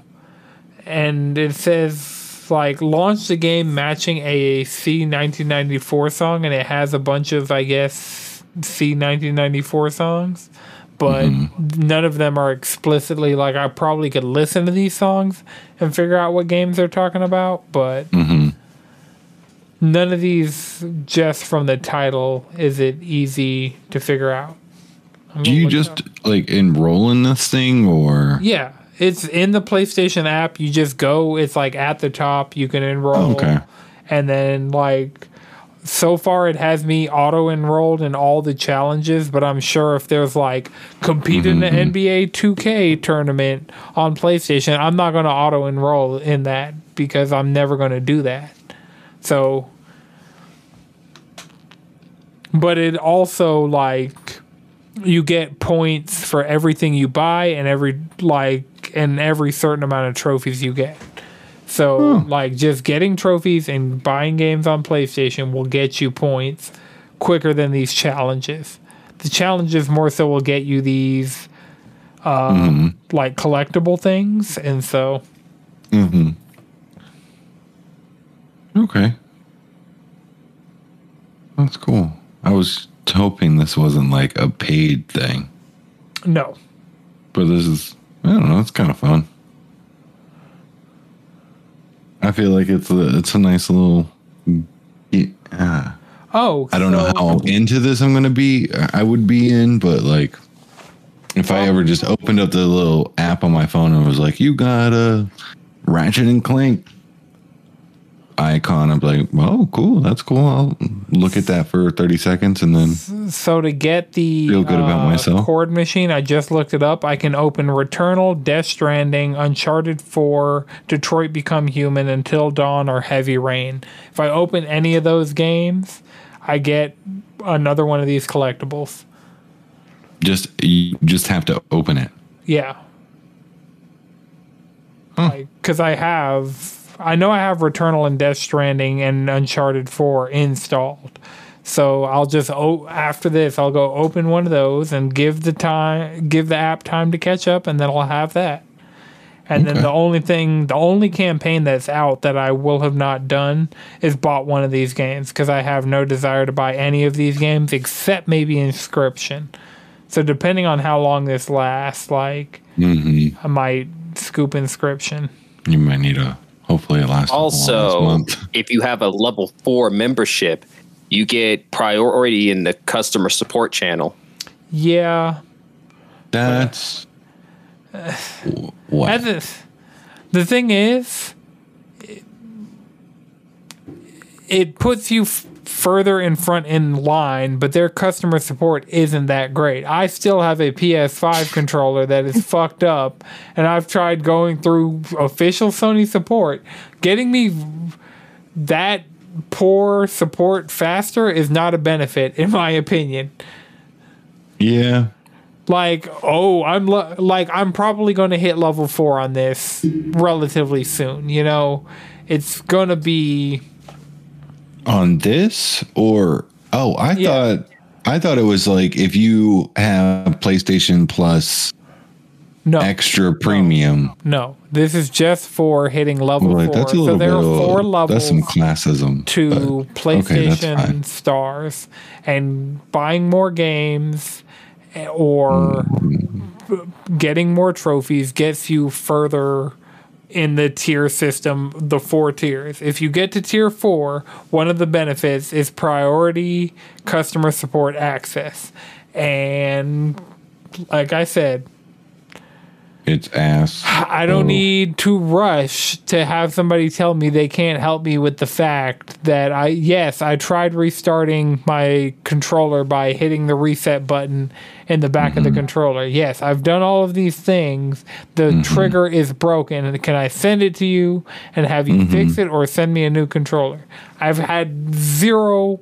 And it says like launch the game matching a C 1994 song, and it has a bunch of I guess C 1994 songs. But none of them are explicitly like I probably could listen to these songs and figure out what games they're talking about, but none of these just from the title is it easy to figure out. I'm Do you just like enroll in this thing or? Yeah, it's in the PlayStation app. You just go. It's like at the top. You can enroll. Okay. And then like so far it has me auto enrolled in all the challenges, but I'm sure if there's like compete mm-hmm, in the mm-hmm. NBA 2K tournament on PlayStation, I'm not going to auto enroll in that because I'm never going to do that. So but it also like you get points for everything you buy and every like and every certain amount of trophies you get. So hmm. like just getting trophies and buying games on PlayStation will get you points quicker than these challenges. The challenges more so will get you these uh, like collectible things and so mm-hmm. Okay. That's cool. I was hoping this wasn't like a paid thing, no. but this is, I don't know, it's kind of fun. I feel like it's a, it's a nice little, yeah, Oh, I don't know how into this I'm going to be. I would be in, but like, if I ever just opened up the little app on my phone and was like, "You got a Ratchet and Clank icon," I'm like, "Oh, cool, that's cool." I'll look at that for 30 seconds and then So to get the Feel good about uh, myself. Cord machine, I just looked it up. I can open Returnal, Death Stranding, Uncharted 4, Detroit Become Human, Until Dawn, or Heavy Rain. If I open any of those games, I get another one of these collectibles. just you just have to open it. Yeah. Because I have, I know I have Returnal and Death Stranding and Uncharted 4 installed. So I'll just, oh, after this, I'll go open one of those and give the time, give the app time to catch up, and then I'll have that. And then the only thing, the only campaign that's out that I will have not done is bought one of these games because I have no desire to buy any of these games except maybe Inscryption. So depending on how long this lasts, like hmm I might scoop Inscryption. You might need a. Hopefully, it lasts. a Also, month. if you have a level four membership, you get priority in the customer support channel. Yeah, That's what. As is, the thing is, it, it puts you f- further in front in line, but their customer support isn't that great. I still have a PS5 controller that is fucked up, and I've tried going through official Sony support. Getting me that poor support faster is not a benefit, in my opinion. yeah, like oh i'm lo- like i'm probably going to hit level 4 on this relatively soon you know it's going to be on this or oh, I Yeah. thought I thought it was like if you have PlayStation Plus no extra premium. no this is just for hitting level Right, 4 that's a so little there bit. are four levels that's some classism. to but- okay, PlayStation fine. stars and buying more games or mm-hmm. getting more trophies gets you further in the tier system, the four tiers. If you get to tier four, one of the benefits is priority customer support access. And like I said, It's ass. I don't Oh. need to rush to have somebody tell me they can't help me with the fact that I, yes, I tried restarting my controller by hitting the reset button in the back of the mm-hmm. controller. Yes, I've done all of these things. The mm-hmm. trigger is broken. Can I send it to you and have you fix mm-hmm. it or send me a new controller? I've had zero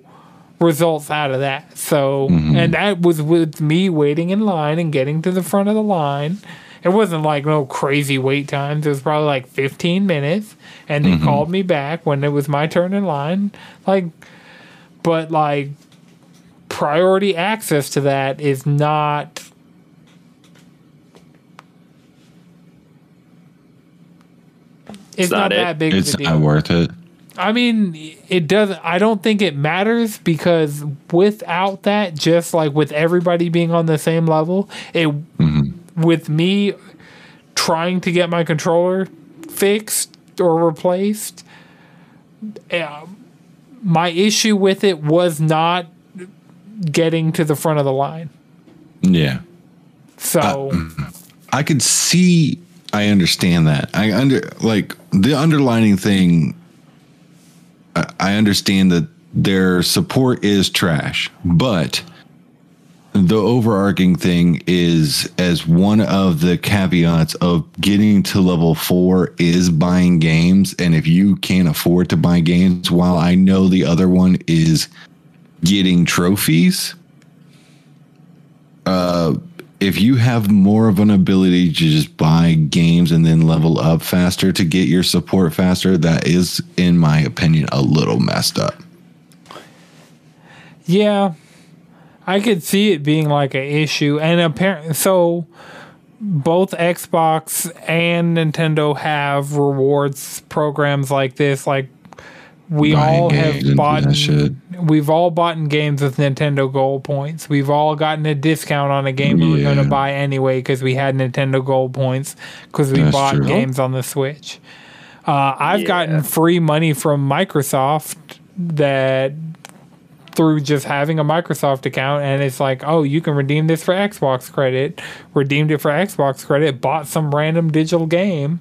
results out of that. So, and that was with me waiting in line and getting to the front of the line. It wasn't like no crazy wait times. It was probably like 15 minutes. And they mm-hmm. called me back when it was my turn in line. Like, but like, priority access to that is not. It's, not not, it. that big It's of a deal. not worth it. I mean, it doesn't. I don't think it matters because without that, just like with everybody being on the same level, it mm-hmm. With me trying to get my controller fixed or replaced, uh, my issue with it was not getting to the front of the line. Yeah. So I could see I understand that. I under like the underlining thing I understand that their support is trash, but the overarching thing is as one of the caveats of getting to level 4 is buying games and if you can't afford to buy games while I know the other one is getting trophies uh, if you have more of an ability to just buy games and then level up faster to get your support faster, that is, in my opinion, a little messed up. Yeah, I could see it being like an issue, and apparently, so both Xbox and Nintendo have rewards programs like this. Like we Buying all have bought, we've all bought games with Nintendo Gold points. We've all gotten a discount on a game we were going to buy anyway because we had Nintendo Gold points because we That's bought true. games on the Switch. Uh, I've Yeah. gotten free money from Microsoft that through just having a Microsoft account and it's like, oh, you can redeem this for Xbox credit. Redeemed it for Xbox credit, bought some random digital game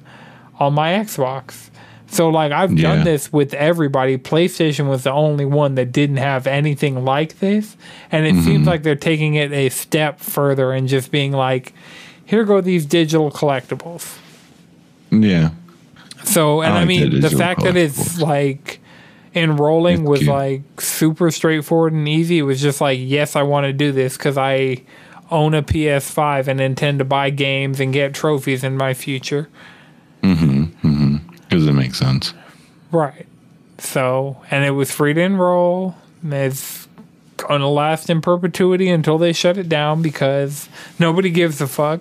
on my Xbox. So like I've Yeah. done this with everybody. PlayStation was the only one that didn't have anything like this. And it Mm-hmm. seems like they're taking it a step further and just being like, here go these digital collectibles. Yeah. So, and I I, mean, the fact that it's collectibles. Enrolling It's was cute. like super straightforward and easy. It was just like, yes, I want to do this because I own a PS5 and intend to buy games and get trophies in my future. Mm-hmm. Because mm-hmm. Does it makes sense. Right. So, and it was free to enroll. and It's going to last in perpetuity until they shut it down because nobody gives a fuck.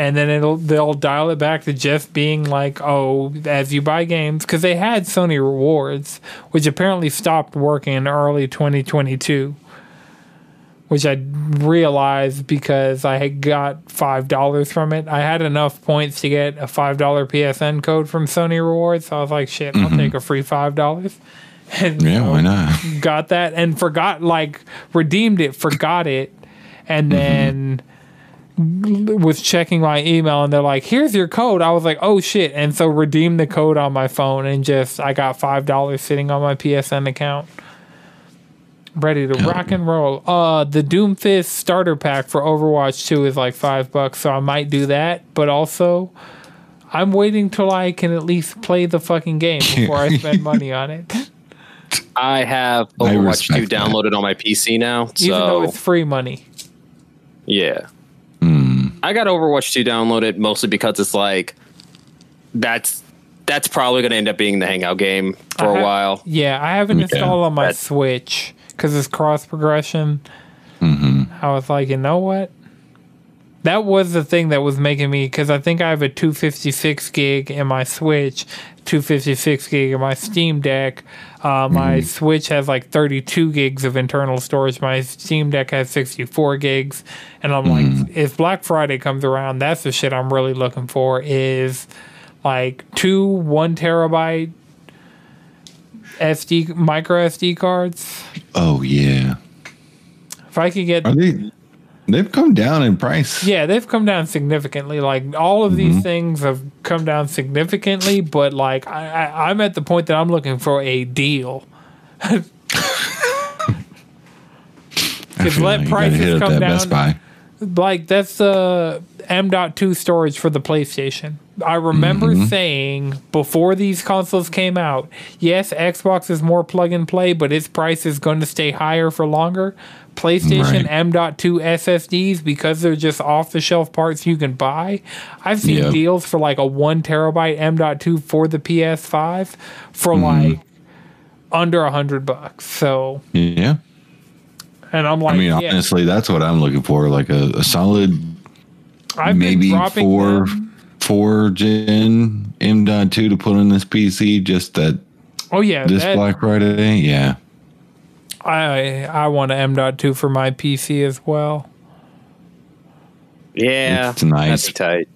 And then it'll they'll dial it back to just being like, oh, as you buy games, because they had Sony Rewards, which apparently stopped working in early 2022. Which I realized because I had got five dollars from it. I had enough points to get a five dollar PSN code from Sony Rewards, so I was like, "Shit, I'll mm-hmm. take a free five dollars." And Yeah, so why not? got that and forgot, like, redeemed it, forgot it, and mm-hmm. then was checking my email, and they're like, "Here's your code." I was like, "Oh shit!" And so redeemed the code on my phone, and just I got five dollars sitting on my PSN account ready to rock and roll. Uh, the Doomfist starter pack for Overwatch 2 is like five bucks, so I might do that. But also, I'm waiting till I can at least play the fucking game before I spend money on it. I have I Overwatch 2 respect that. downloaded on my PC now. Even though So it's free money. yeah. I got Overwatch 2 downloaded mostly because it's like that's that's probably going to end up being the hangout game for I a ha- while. Yeah, I have it installed on my That- Switch because it's cross progression. Mm-hmm. I was like, you know what? That was the thing that was making me because I think I have a 256 gig in my Switch, 256 gig in my Steam Deck. Uh, my Switch has like 32 gigs of internal storage. My Steam Deck has 64 gigs, and I'm like, if Black Friday comes around, that's the shit I'm really looking for. Is like two one terabyte SD micro SD cards. Oh yeah. If I could get Are they? They've come down in price. Yeah, they've come down significantly. Like all of these things have come down significantly, but like I, I, I'm at the point that I'm looking for a deal. Because let like prices come that Best down. Buy. Like that's the M.2 storage for the PlayStation. I remember Mm-hmm. saying before these consoles came out, yes, Xbox is more plug and play, but its price is going to stay higher for longer. PlayStation Right. M.2 SSDs, because they're just off the shelf parts you can buy. I've seen Yep. deals for like a one terabyte M.2 for the PS5 for Mm-hmm. like under a hundred bucks. So, Yeah. and I'm like, I mean, yeah, honestly, that's what I'm looking for. Like a, a solid, I've maybe four, them. four gen M.2 to put in this PC. Just that Oh yeah, this that- Black Friday. Yeah. I I want an M.2 for my PC as well. Yeah, It's nice. That's tight.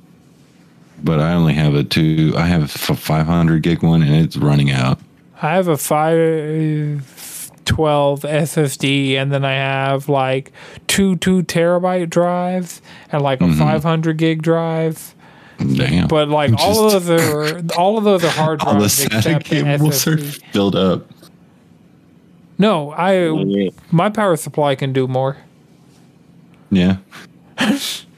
But I only have a two. I have a 500 gig one, and it's running out. I have a 512 SSD, and then I have like two two terabyte drives and like Mm-hmm. a 500 gig drive. Damn. But like I'm all of those are all of those are hard all the drives SATA except the cables are SSD. filled up. No, I my power supply can do more. Yeah.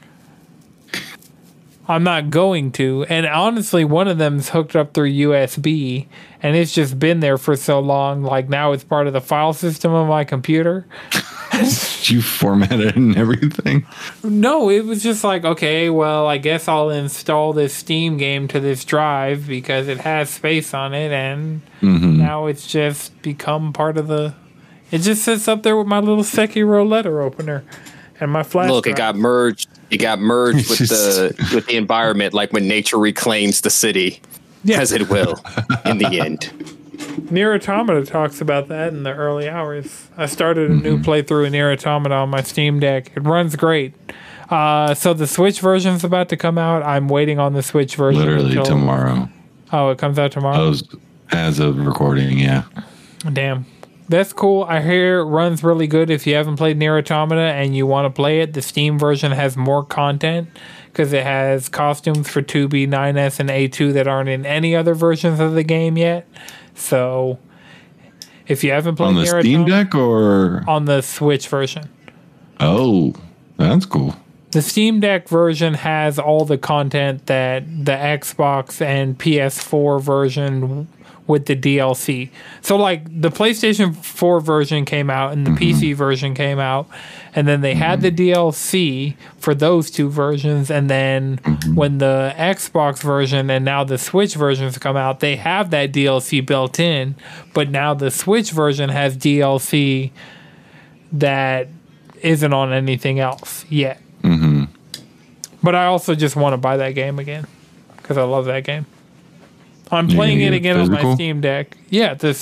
I'm not going to. And honestly, one of them's hooked up through USB and it's just been there for so long. Like now it's part of the file system of my computer. You format it and everything? No, it was just like, okay, well, I guess I'll install this Steam game to this drive because it has space on it. And mm-hmm. now it's just become part of the. It just sits up there with my little Sekiro letter opener and my flash Look, it got merged. It got merged with Just- the with the environment, like when nature reclaims the city, Yeah. as it will in the end. Nier Automata talks about that in the early hours. I started a new playthrough in Nier Automata on my Steam Deck. It runs great. Uh, so the Switch version's about to come out. I'm waiting on the Switch version. Literally until- tomorrow. Oh, it comes out tomorrow. As, as of recording, yeah. Damn. That's cool. I hear it runs really good if you haven't played Nier Automata and you want to play it. The Steam version has more content because it has costumes for 2B, 9S, and A2 that aren't in any other versions of the game yet. So if you haven't played On the Nier Steam Automata- Deck or on the Switch version. oh, that's cool. The Steam Deck version has all the content that the Xbox and PS4 version with the DLC. So like the PlayStation 4 version came out and the mm-hmm. PC version came out and then they had the mm-hmm. DLC for those two versions and then mm-hmm. when the Xbox version and now the Switch versions come out, they have that DLC built in, but now the Switch version has DLC that isn't on anything else yet. Mm-hmm. But I also just want to buy that game again because I love that game. I'm playing it again on my? Steam Deck. Yeah, the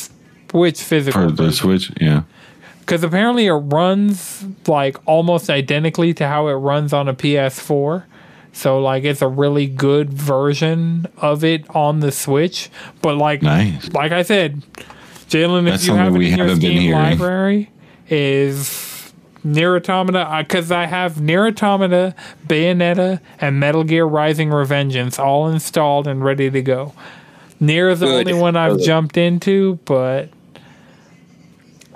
Switch physical. The Switch, yeah. Because apparently it runs like almost identically to how it runs on a PS4. So like it's a really good version of it on the Switch. But like Nice. like I said, Jalen, if you have it we in your Steam library, is Nier Automata because uh, I have Nier Automata, Bayonetta, and Metal Gear Rising Revengeance all installed and ready to go. Nier is the Good. only one I've Good. jumped into, but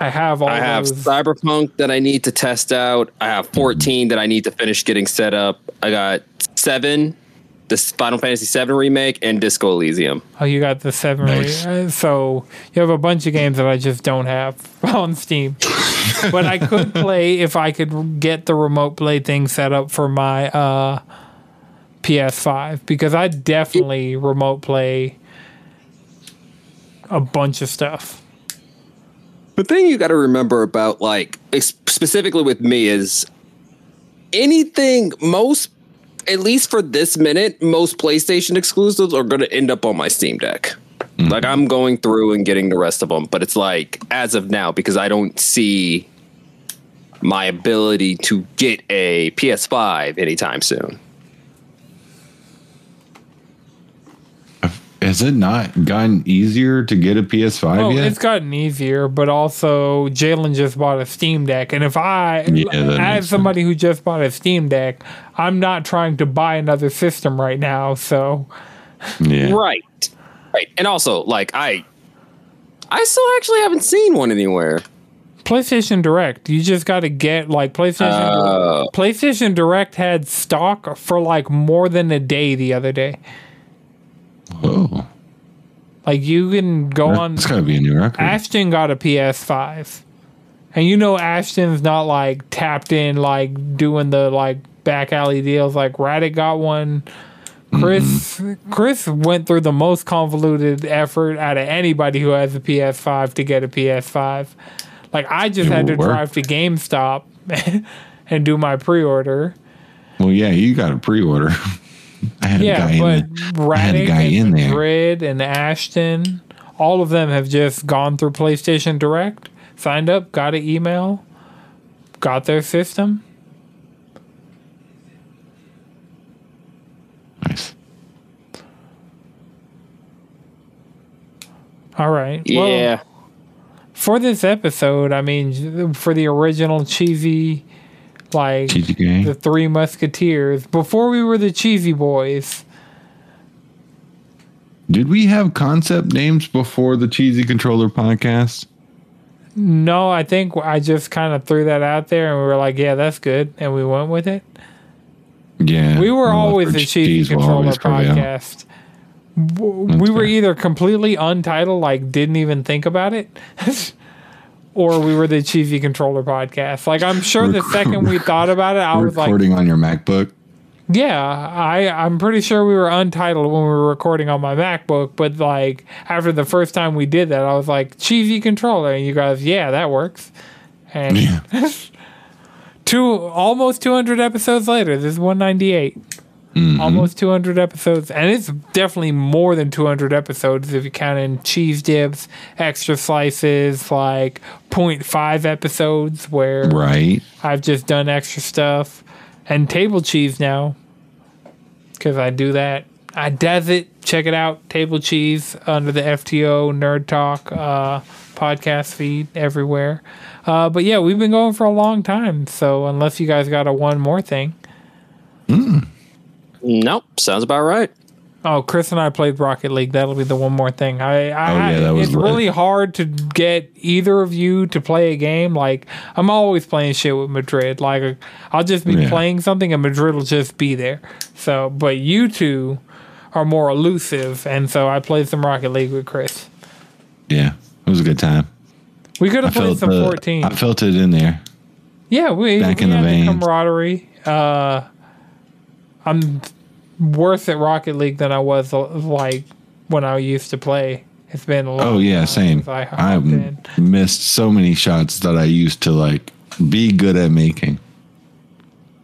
I have all I have those. Cyberpunk that I need to test out. I have 14 that I need to finish getting set up. I got seven, the Final Fantasy VII remake, and Disco Elysium. Oh, you got the seven. Nice. re- uh, So you have a bunch of games that I just don't have on Steam. but I could play if I could get the remote play thing set up for my uh, PS5 because I definitely remote play a bunch of stuff. The thing you got to remember about, like, specifically with me, is anything, most at least for this minute, most PlayStation exclusives are going to end up on my Steam Deck. Mm-hmm. Like I'm going through and getting the rest of them, but it's like as of now because I don't see my ability to get a PS5 anytime soon. Has it not gotten easier to get a PS5 well, yet? It's gotten easier, but also Jalen just bought a Steam Deck, and if I, yeah, as somebody sense. who just bought a Steam Deck, I'm not trying to buy another system right now. So, yeah, right, right, and also like I, I still actually haven't seen one anywhere. PlayStation Direct. You just got to get like PlayStation. Uh, PlayStation Direct had stock for like more than a day the other day. Oh. Like you can go That's on. It's gotta be a new record. Ashton got a PS5, and you know Ashton's not like tapped in, like doing the like back alley deals. Like Raddick got one. Chris mm-hmm. Chris went through the most convoluted effort out of anybody who has a PS5 to get a PS5. Like I just it had to work. drive to GameStop and do my pre-order. Well, yeah, you got a pre-order. I had yeah, a guy but in Raddick I had a guy and in there. Madrid and Ashton, all of them have just gone through PlayStation Direct, signed up, got an email, got their system. Nice. All right. Yeah. Well, for this episode, I mean, for the original cheesy like the Three Musketeers before we were the Cheesy Boys. Did we have concept names before the Cheesy Controller podcast? No, I think I just kind of threw that out there and we were like, yeah, that's good. And we went with it. Yeah. We were always the Cheesy Controller podcast. We were either completely untitled, like didn't even think about it, or we were the cheesy controller podcast. Like I'm sure the second we thought about it, I was like recording on your MacBook. Yeah, I I'm pretty sure we were untitled when we were recording on my MacBook, but like after the first time we did that, I was like cheesy controller, and you guys, yeah, that works. And yeah. two almost 200 episodes later, this is 198. Mm-hmm. Almost 200 episodes, and it's definitely more than 200 episodes if you count in cheese dips, extra slices, like 0.5 episodes where right. I've just done extra stuff, and table cheese now because I do that. I does it. Check it out. Table cheese under the FTO Nerd Talk uh, podcast feed everywhere. Uh, but yeah, we've been going for a long time. So unless you guys got a one more thing. Mm. Nope, sounds about right. Oh, Chris and I played Rocket League. That'll be the one more thing. I, I oh, yeah, that was it's right. really hard to get either of you to play a game. Like I'm always playing shit with Madrid. Like I'll just be yeah. playing something and Madrid will just be there. So, but you two are more elusive, and so I played some Rocket League with Chris. Yeah, it was a good time. We could have played some the, 14. I felt it in there. Yeah, we back we in the vein. camaraderie. Uh, I'm worse at Rocket League than I was like when I used to play. It's been a long Oh yeah, same. I have missed so many shots that I used to like be good at making.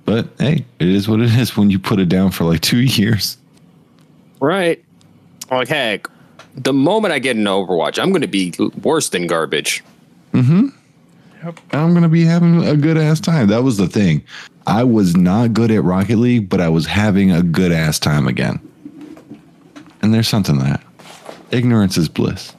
But hey, it is what it is when you put it down for like two years. Right. Like heck, the moment I get an Overwatch, I'm going to be worse than garbage. Mm-hmm. I'm to be having a good ass time. That was the thing. I was not good at Rocket League, but I was having a good ass time again. And there's something to that. Ignorance is bliss.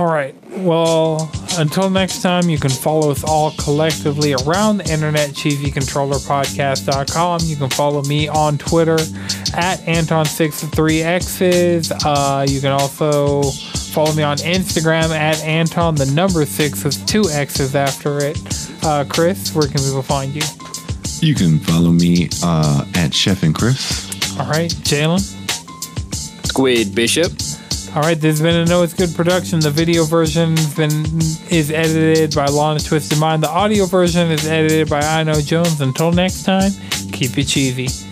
All right. Well, until next time, you can follow us all collectively around the internet, cheesycontrollerpodcast.com. You can follow me on Twitter at Anton63X's. Uh, you can also follow me on Instagram at Anton, the number six with two X's after it. Uh, Chris, where can people find you? You can follow me uh, at Chef and Chris. All right. Jalen? Squid Bishop. All right, this has been a No It's Good production. The video version been is edited by Lana Twisted Mind. The audio version is edited by I Know Jones. Until next time, keep it cheesy.